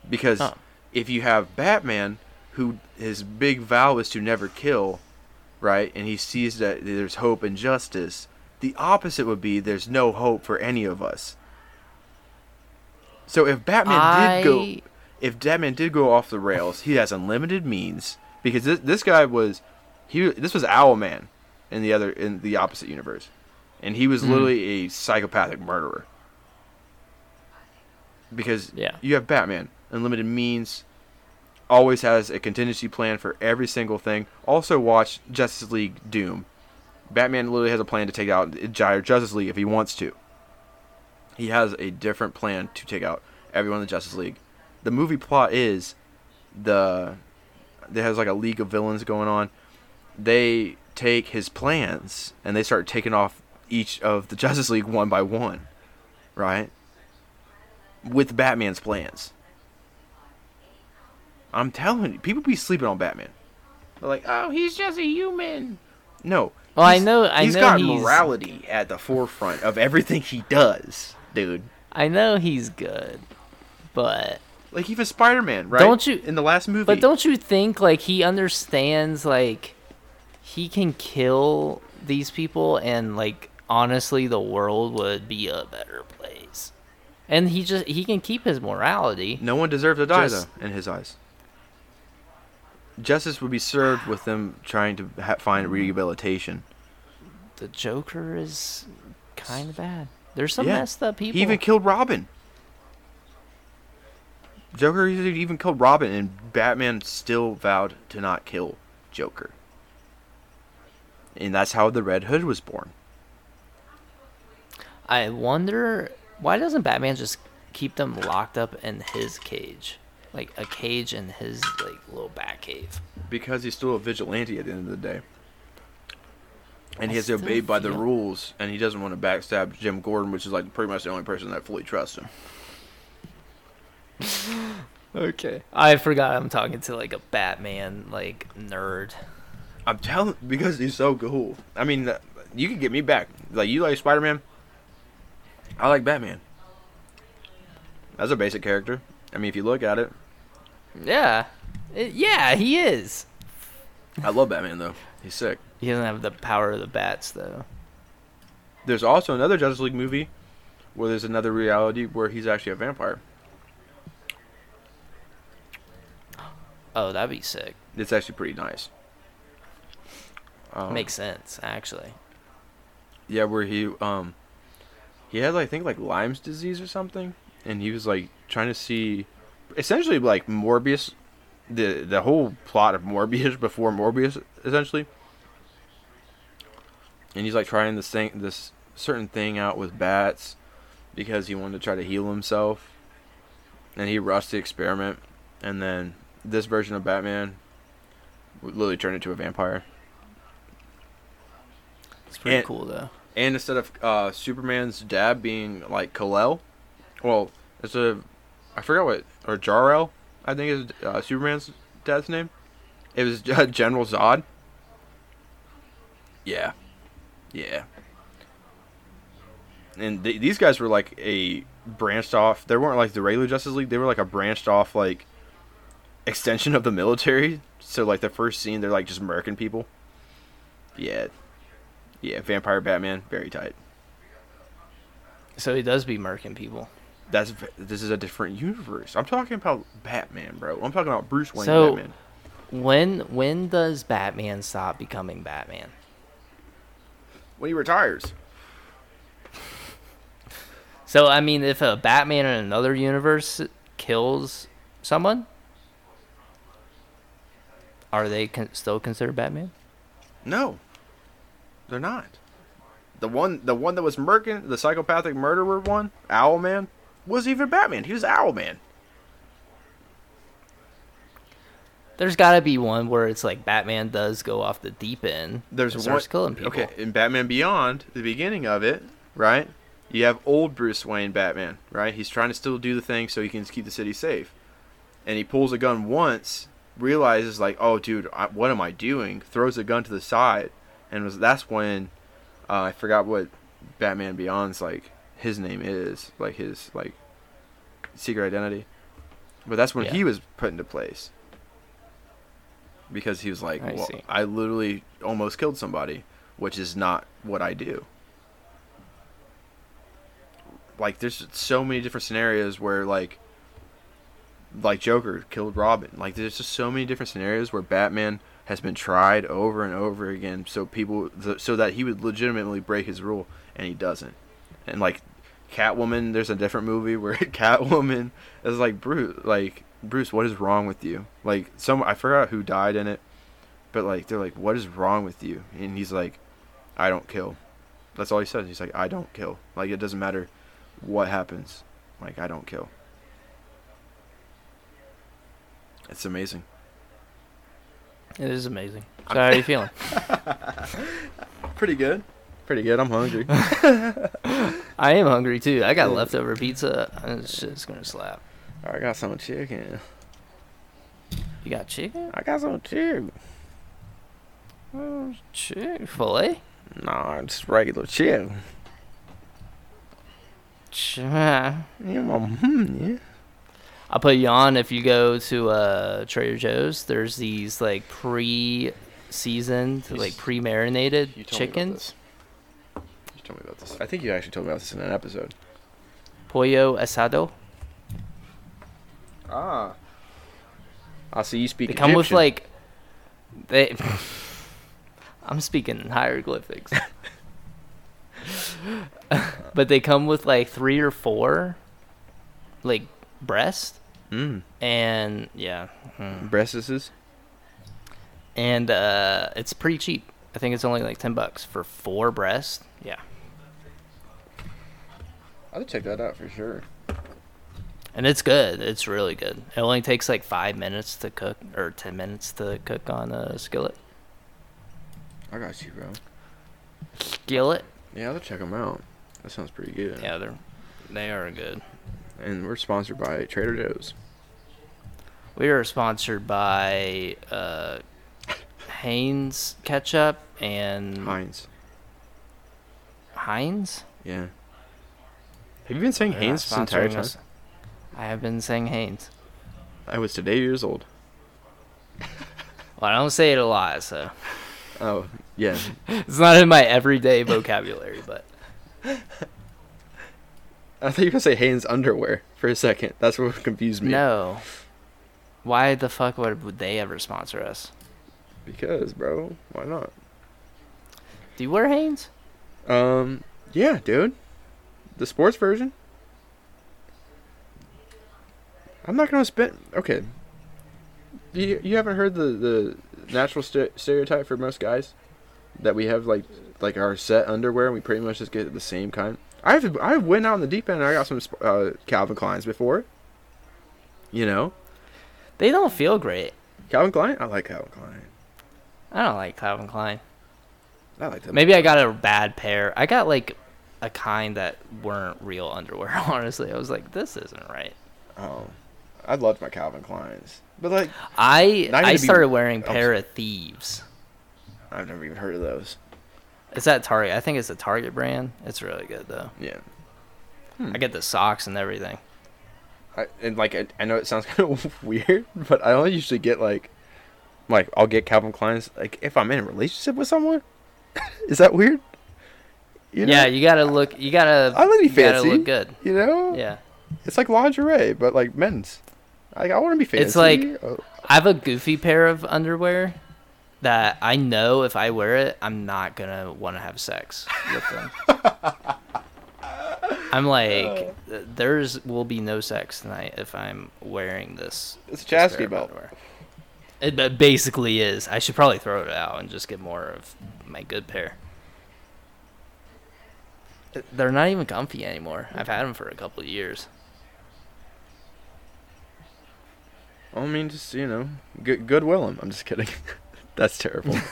Because Huh. if you have Batman who his big vow is to never kill, right? And he sees that there's hope and justice, the opposite would be there's no hope for any of us. So if Batman did go if Batman did go off the rails, he has unlimited means because this, this guy was he this was Owlman in the other in the opposite universe, and he was Mhm. literally a psychopathic murderer. Because Yeah. you have Batman, unlimited means, always has a contingency plan for every single thing. Also, watch Justice League Doom. Batman literally has a plan to take out Justice League if he wants to. He has a different plan to take out everyone in the Justice League. The movie plot is the there has like a league of villains going on. They take his plans and they start taking off each of the Justice League one by one, right? With Batman's plans. I'm telling you, people be sleeping on Batman. They're like, "Oh, he's just a human." No. Well, I know- I he's know got he's- morality at the forefront of everything he does, dude. I know he's good, but Like even Spider-Man, right? Don't you- in the last movie? but don't you think like he understands like he can kill these people and like honestly the world would be a better place. And he just he can keep his morality. No one deserves to die, Just- though, in his eyes. Justice would be served with them trying to ha- find mm-hmm. rehabilitation. The Joker is kind of bad. There's some Yeah. messed up people. He even killed Robin. Joker even killed Robin, and Batman still vowed to not kill Joker. And that's how the Red Hood was born. I wonder why doesn't Batman just keep them locked up in his cage, like a cage in his like little bat cave. Because he's still a vigilante at the end of the day. And I he has to obey by the rules, and he doesn't want to backstab Jim Gordon, which is like pretty much the only person that fully trusts him. *laughs* Okay. I forgot I'm talking to like a Batman like nerd. I'm telling because he's so cool. I mean, uh, you can get me back. Like you like Spider Man. I like Batman. That's a basic character. I mean, if you look at it, Yeah. It- yeah, he is. I love Batman though. He's sick. He doesn't have the power of the bats though. There's also another Justice League movie where there's another reality where he's actually a vampire. Oh, that'd be sick. It's actually pretty nice. Um, Makes sense, actually. Yeah, where he um he had I think like Lyme's disease or something, and he was like trying to see, essentially like Morbius, the the whole plot of Morbius *laughs* before Morbius essentially. and he's like trying this thing, this certain thing out with bats because he wanted to try to heal himself, and he rushed the experiment, and then this version of Batman would literally turn into a vampire. It's pretty And- cool though. And instead of uh, Superman's dad being like Kal-El, well, it's a, I forgot what or Jor-El, I think is uh, Superman's dad's name. It was uh, *laughs* General Zod. Yeah, yeah. And th- these guys were like a branched off. They weren't like the regular Justice League. They were like a branched off like extension of the military. So like the first scene, they're like just American people. Yeah, yeah. Vampire Batman, very tight. So he does be American people. That's this is a different universe. I'm talking about Batman, bro. I'm talking about Bruce Wayne So- Batman. When when does Batman stop becoming Batman? When he retires. So I mean, if a Batman in another universe kills someone, are they con- still considered Batman? No, they're not. The one, the one that was murking, the psychopathic murderer one, Owlman, was even Batman. He was Owlman. There's got to be one where it's like Batman does go off the deep end. There's one. starts killing people. Okay, in Batman Beyond, the beginning of it, right? You have old Bruce Wayne Batman, right? He's trying to still do the thing so he can keep the city safe, and he pulls a gun once, realizes like, oh, dude, I, what am I doing? Throws the gun to the side, and was that's when uh, I forgot what Batman Beyond's like his name is, like his like secret identity, but that's when Yeah. he was put into place because he was like, I well. I literally almost killed somebody, which is not what I do. Like, there's so many different scenarios where, like, like Joker killed Robin. Like, there's just so many different scenarios where Batman has been tried over and over again, so people, so that he would legitimately break his rule, and he doesn't. And like, Catwoman, there's a different movie where *laughs* Catwoman is like Bruce, like Bruce, what is wrong with you? Like some, I forgot who died in it, but like they're like, what is wrong with you? And he's like, I don't kill. That's all he says. He's like, I don't kill. Like it doesn't matter what happens. Like I don't kill. It's amazing. It is amazing. *laughs* So how are you feeling? *laughs* Pretty good. Pretty good. I'm hungry. *laughs* I am hungry too. I got leftover pizza. and It's just gonna slap. I got some chicken. You got chicken? I got some chicken. Oh, chicken fillet. Nah, just regular chicken. Ch- Yeah, mm, yeah. I'll put you on if you go to uh, Trader Joe's. There's these like pre-seasoned, like pre-marinated You told me about this. You told me about this. I think you actually told me about this in an episode. pollo asado. Ah. I see you speak They come with like they. *laughs* I'm speaking hieroglyphics. *laughs* but they come with like three or four, like breast mm. and yeah, mm. breastises. and uh, it's pretty cheap. I think it's only like ten bucks for four breast. Yeah, I'll check that out for sure. and it's good. It's really good. It only takes like five minutes to cook or ten minutes to cook on a skillet. I got you, bro. Skillet. Yeah, I'll check them out. That sounds pretty good. Yeah, they're they are good. And we're sponsored by Trader Joe's. We are sponsored by uh, *laughs* Heinz ketchup and Heinz. Heinz. Yeah. Have you been saying They're Heinz not this entire time? us. I have been saying Heinz. I was today years old. Well, I don't say it a lot, so Oh, yeah. *laughs* it's not in my everyday vocabulary. But *laughs* I thought you were gonna say Hanes underwear for a second. That's what confused me. no, why the fuck would, would they ever sponsor us? Because, bro, why not? Do you wear Hanes? Um, yeah, dude. The sports version. I'm not gonna spend. Okay. You you haven't heard the the natural st- stereotype for most guys that we have like like our set underwear, and we pretty much just get the same kind. I've I went out in the deep end. and I got some uh, Calvin Kleins before. You know, They don't feel great. Calvin Klein. I like Calvin Klein. I don't like Calvin Klein. I like them. Maybe I got a bad pair. I got like a kind that weren't real underwear. *laughs* Honestly, I was like, this isn't right. Oh, I loved my Calvin Kleins, but like I I be- started wearing I'm pair of thieves. I've never even heard of those. It's at Target. I think it's a Target brand. It's really good though. Yeah, I hmm. get the socks and everything. I, and like I, I know it sounds *laughs* kind of weird, but I only usually get like, like I'll get Calvin Kleins like if I'm in a relationship with someone. *laughs* Is that weird? You know? Yeah, you gotta look. You gotta. I like to be fancy. look good. You know? Yeah. It's like lingerie, but like men's. Like I want to be fancy. It's like- Oh, I have a goofy pair of underwear that I know if I wear it, I'm not gonna want to have sex with them. *laughs* I'm like, th- there's will be no sex tonight if I'm wearing this. it's a chastity belt. underwear. It basically is. I should probably throw it out and just get more of my good pair. Th- They're not even comfy anymore. I've had them for a couple of years. I mean, just you know, good goodwill them. I'm just kidding. *laughs* That's terrible. *laughs*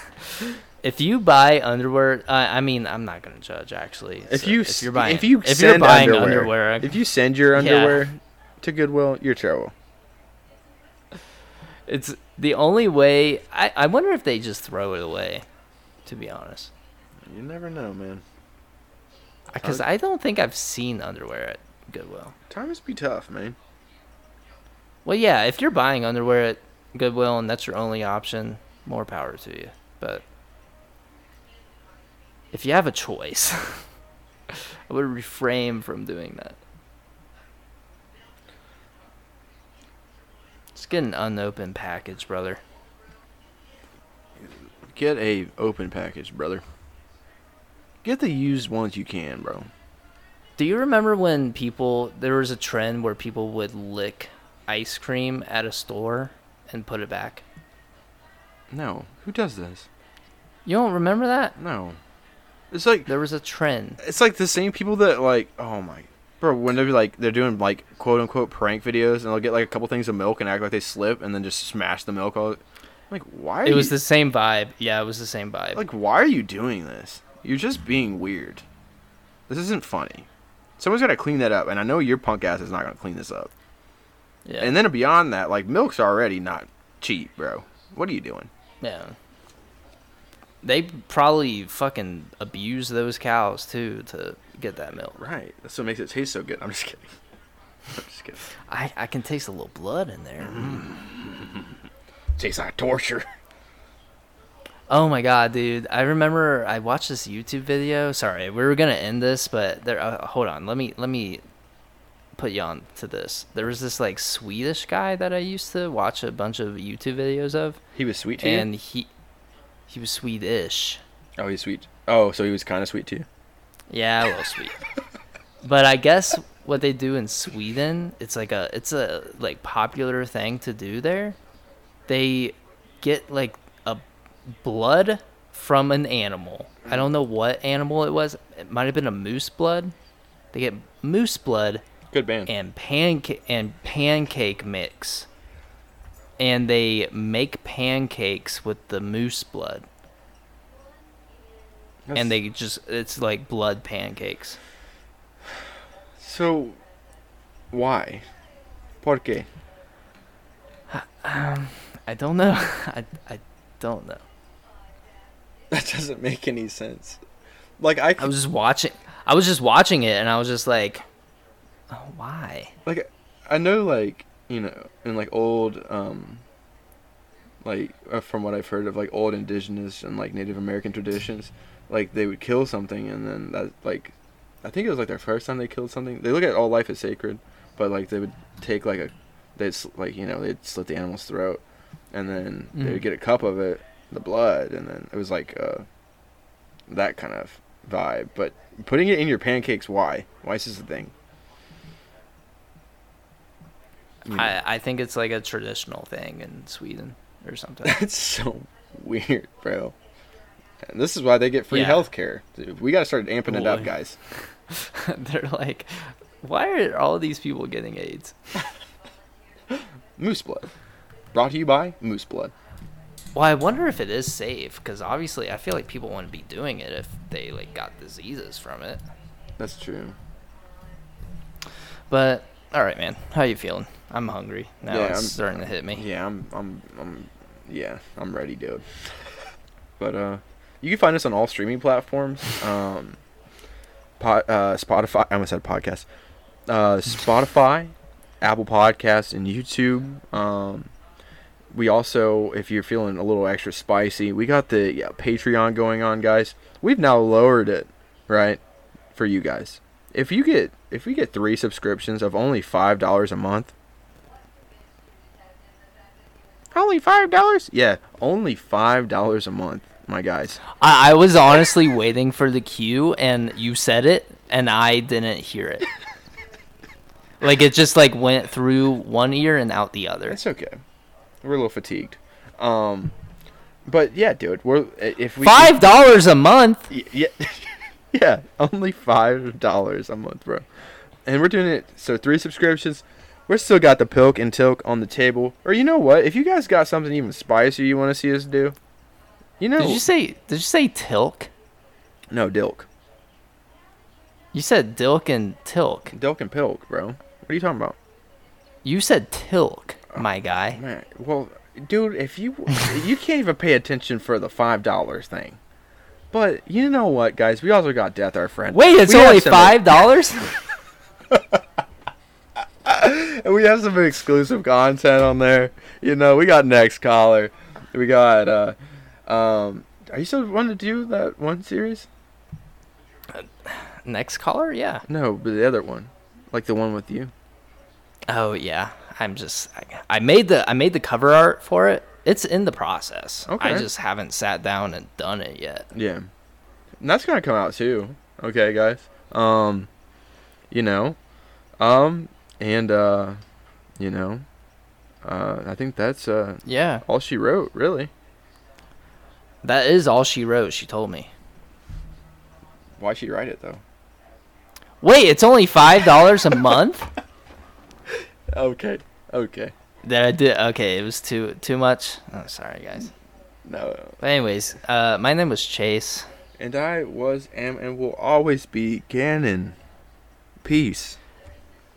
If you buy underwear, uh, I mean, I'm not gonna judge actually. if So you if you're buying if you if you're send buying underwear, underwear, if you send your Yeah. underwear to Goodwill, you're terrible. it's the only way. I I wonder if they just throw it away. To be honest, You never know, man. Because I don't think I've seen underwear at Goodwill. Times be tough, man. Well, yeah, if you're buying underwear at Goodwill and that's your only option, more power to you. But if you have a choice, *laughs* I would refrain from doing that. Just get an unopened package, brother. Get a open package, brother. Get the used ones you can, bro. Do you remember when people there was a trend where people would lick ice cream at a store and put it back? No, who does this? You don't remember that? No. It's like There was a trend. it's like the same people that like oh my bro when they're like they're doing like quote unquote prank videos and they'll get like a couple things of milk and act like they slip and then just smash the milk all like why It was you, the same vibe. Yeah, it was the same vibe. like why are you doing this you're just being weird. This isn't funny. Someone's got to clean that up and i know your punk ass is not going to clean this up. Yeah. and then beyond that like milk's already not cheap bro. What are you doing? Yeah. They probably fucking abuse those cows too to get that milk. right. That's what makes it taste so good. I'm just kidding. *laughs* I'm just kidding. I, I can taste a little blood in there. Mm. *laughs* tastes like torture Oh my god, dude! I remember I watched this YouTube video. Sorry, we were gonna end this, but there. Uh, hold on, let me let me put you on to this. There was this like Swedish guy that I used to watch a bunch of YouTube videos of, he was sweet to you and he he was Swedish. Oh, he's sweet. Oh, so he was kind of sweet too. Yeah, a little sweet. *laughs* But I guess what they do in Sweden, it's like a it's a like popular thing to do there. They get like blood from an animal. I don't know what animal it was. It might have been a moose blood. They get moose blood Good band. and pancake and pancake mix. And they make pancakes with the moose blood. and they just it's like blood pancakes. So, why? Por qué? *sighs* Um, I don't know. *laughs* I I don't know. That doesn't make any sense. Like I, I was just watching. I was just watching it, and I was just like, oh, "Why?" like I know like you know in like old um like uh, from what I've heard of like old indigenous and like Native American traditions, like they would kill something and then that like I think it was like their first time they killed something. They look at all life as sacred, but like they would take like a they'd like you know they'd slit the animal's throat and then they Mhm. would get a cup of it, the blood, and then it was like uh that kind of vibe. But putting it in your pancakes, why? Why is this a thing? You know. I I think it's like a traditional thing in Sweden or something. *laughs* That's so weird, bro. And this is why they get free Yeah. health care. We got to start amping it up, guys. *laughs* They're like, why are all these people getting AIDS? *laughs* Moose blood. Brought to you by Moose Blood. Well, I wonder if it is safe because obviously I feel like people wouldn't be doing it if they like got diseases from it. That's true. But all right, man, how you feeling? I'm hungry now. Yeah, it's I'm- starting to hit me. Yeah, I'm, I'm, I'm, yeah, I'm ready, dude. *laughs* But uh, you can find us on all streaming platforms. Um, pot, uh, Spotify. I almost said podcast. Uh, Spotify, Apple Podcasts, and YouTube. Um, we also, if you're feeling a little extra spicy, we got the yeah, Patreon going on, guys. We've now lowered it, right, for you guys. If you get, if we get three subscriptions of only five dollars a month. Only five dollars? Yeah, only five dollars a month, my guys. I, I was honestly waiting for the cue, and you said it, and I didn't hear it. *laughs* like it just like went through one ear and out the other. It's okay. We're a little fatigued. Um, but yeah, dude, we're if we Five dollars a month. Yeah, *laughs* yeah, only five dollars a month, bro. And we're doing it so three subscriptions. We're still got the pilk and tilk on the table. Or you know what? If you guys got something even spicier you want to see us do, you know, Did you say? Did you say tilk? no dilk, You said dilk and tilk. dilk and pilk, bro. What are you talking about, You said tilk, my guy. man? Well, dude, if you *laughs* you can't even pay attention for the five dollars thing. But you know what, guys? We also got Death, our friend. Wait, it's We only five *laughs* dollars. And we have some exclusive content on there. You know, we got next caller. We got uh um are you still wanting to do that one series? Next caller, yeah. No, but the other one. Like the one with you. Oh yeah, I'm just. I, made the I made the cover art for it. It's in the process. Okay. I just haven't sat down and done it yet. Yeah. And that's gonna come out too. Okay, guys. Um you know. Um and uh you know. Uh I think that's uh Yeah, all she wrote, really. that is all she wrote. She told me. Why she write it though? Wait, it's only five dollars a *laughs* month. Okay. Okay. that I did. Okay, it was too too much. Oh, sorry guys. No. But anyways, uh, my name was Chase. And I was, am, and will always be Gannon. Peace.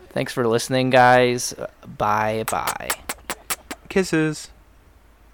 Thanks for listening, guys. Bye bye. Kisses.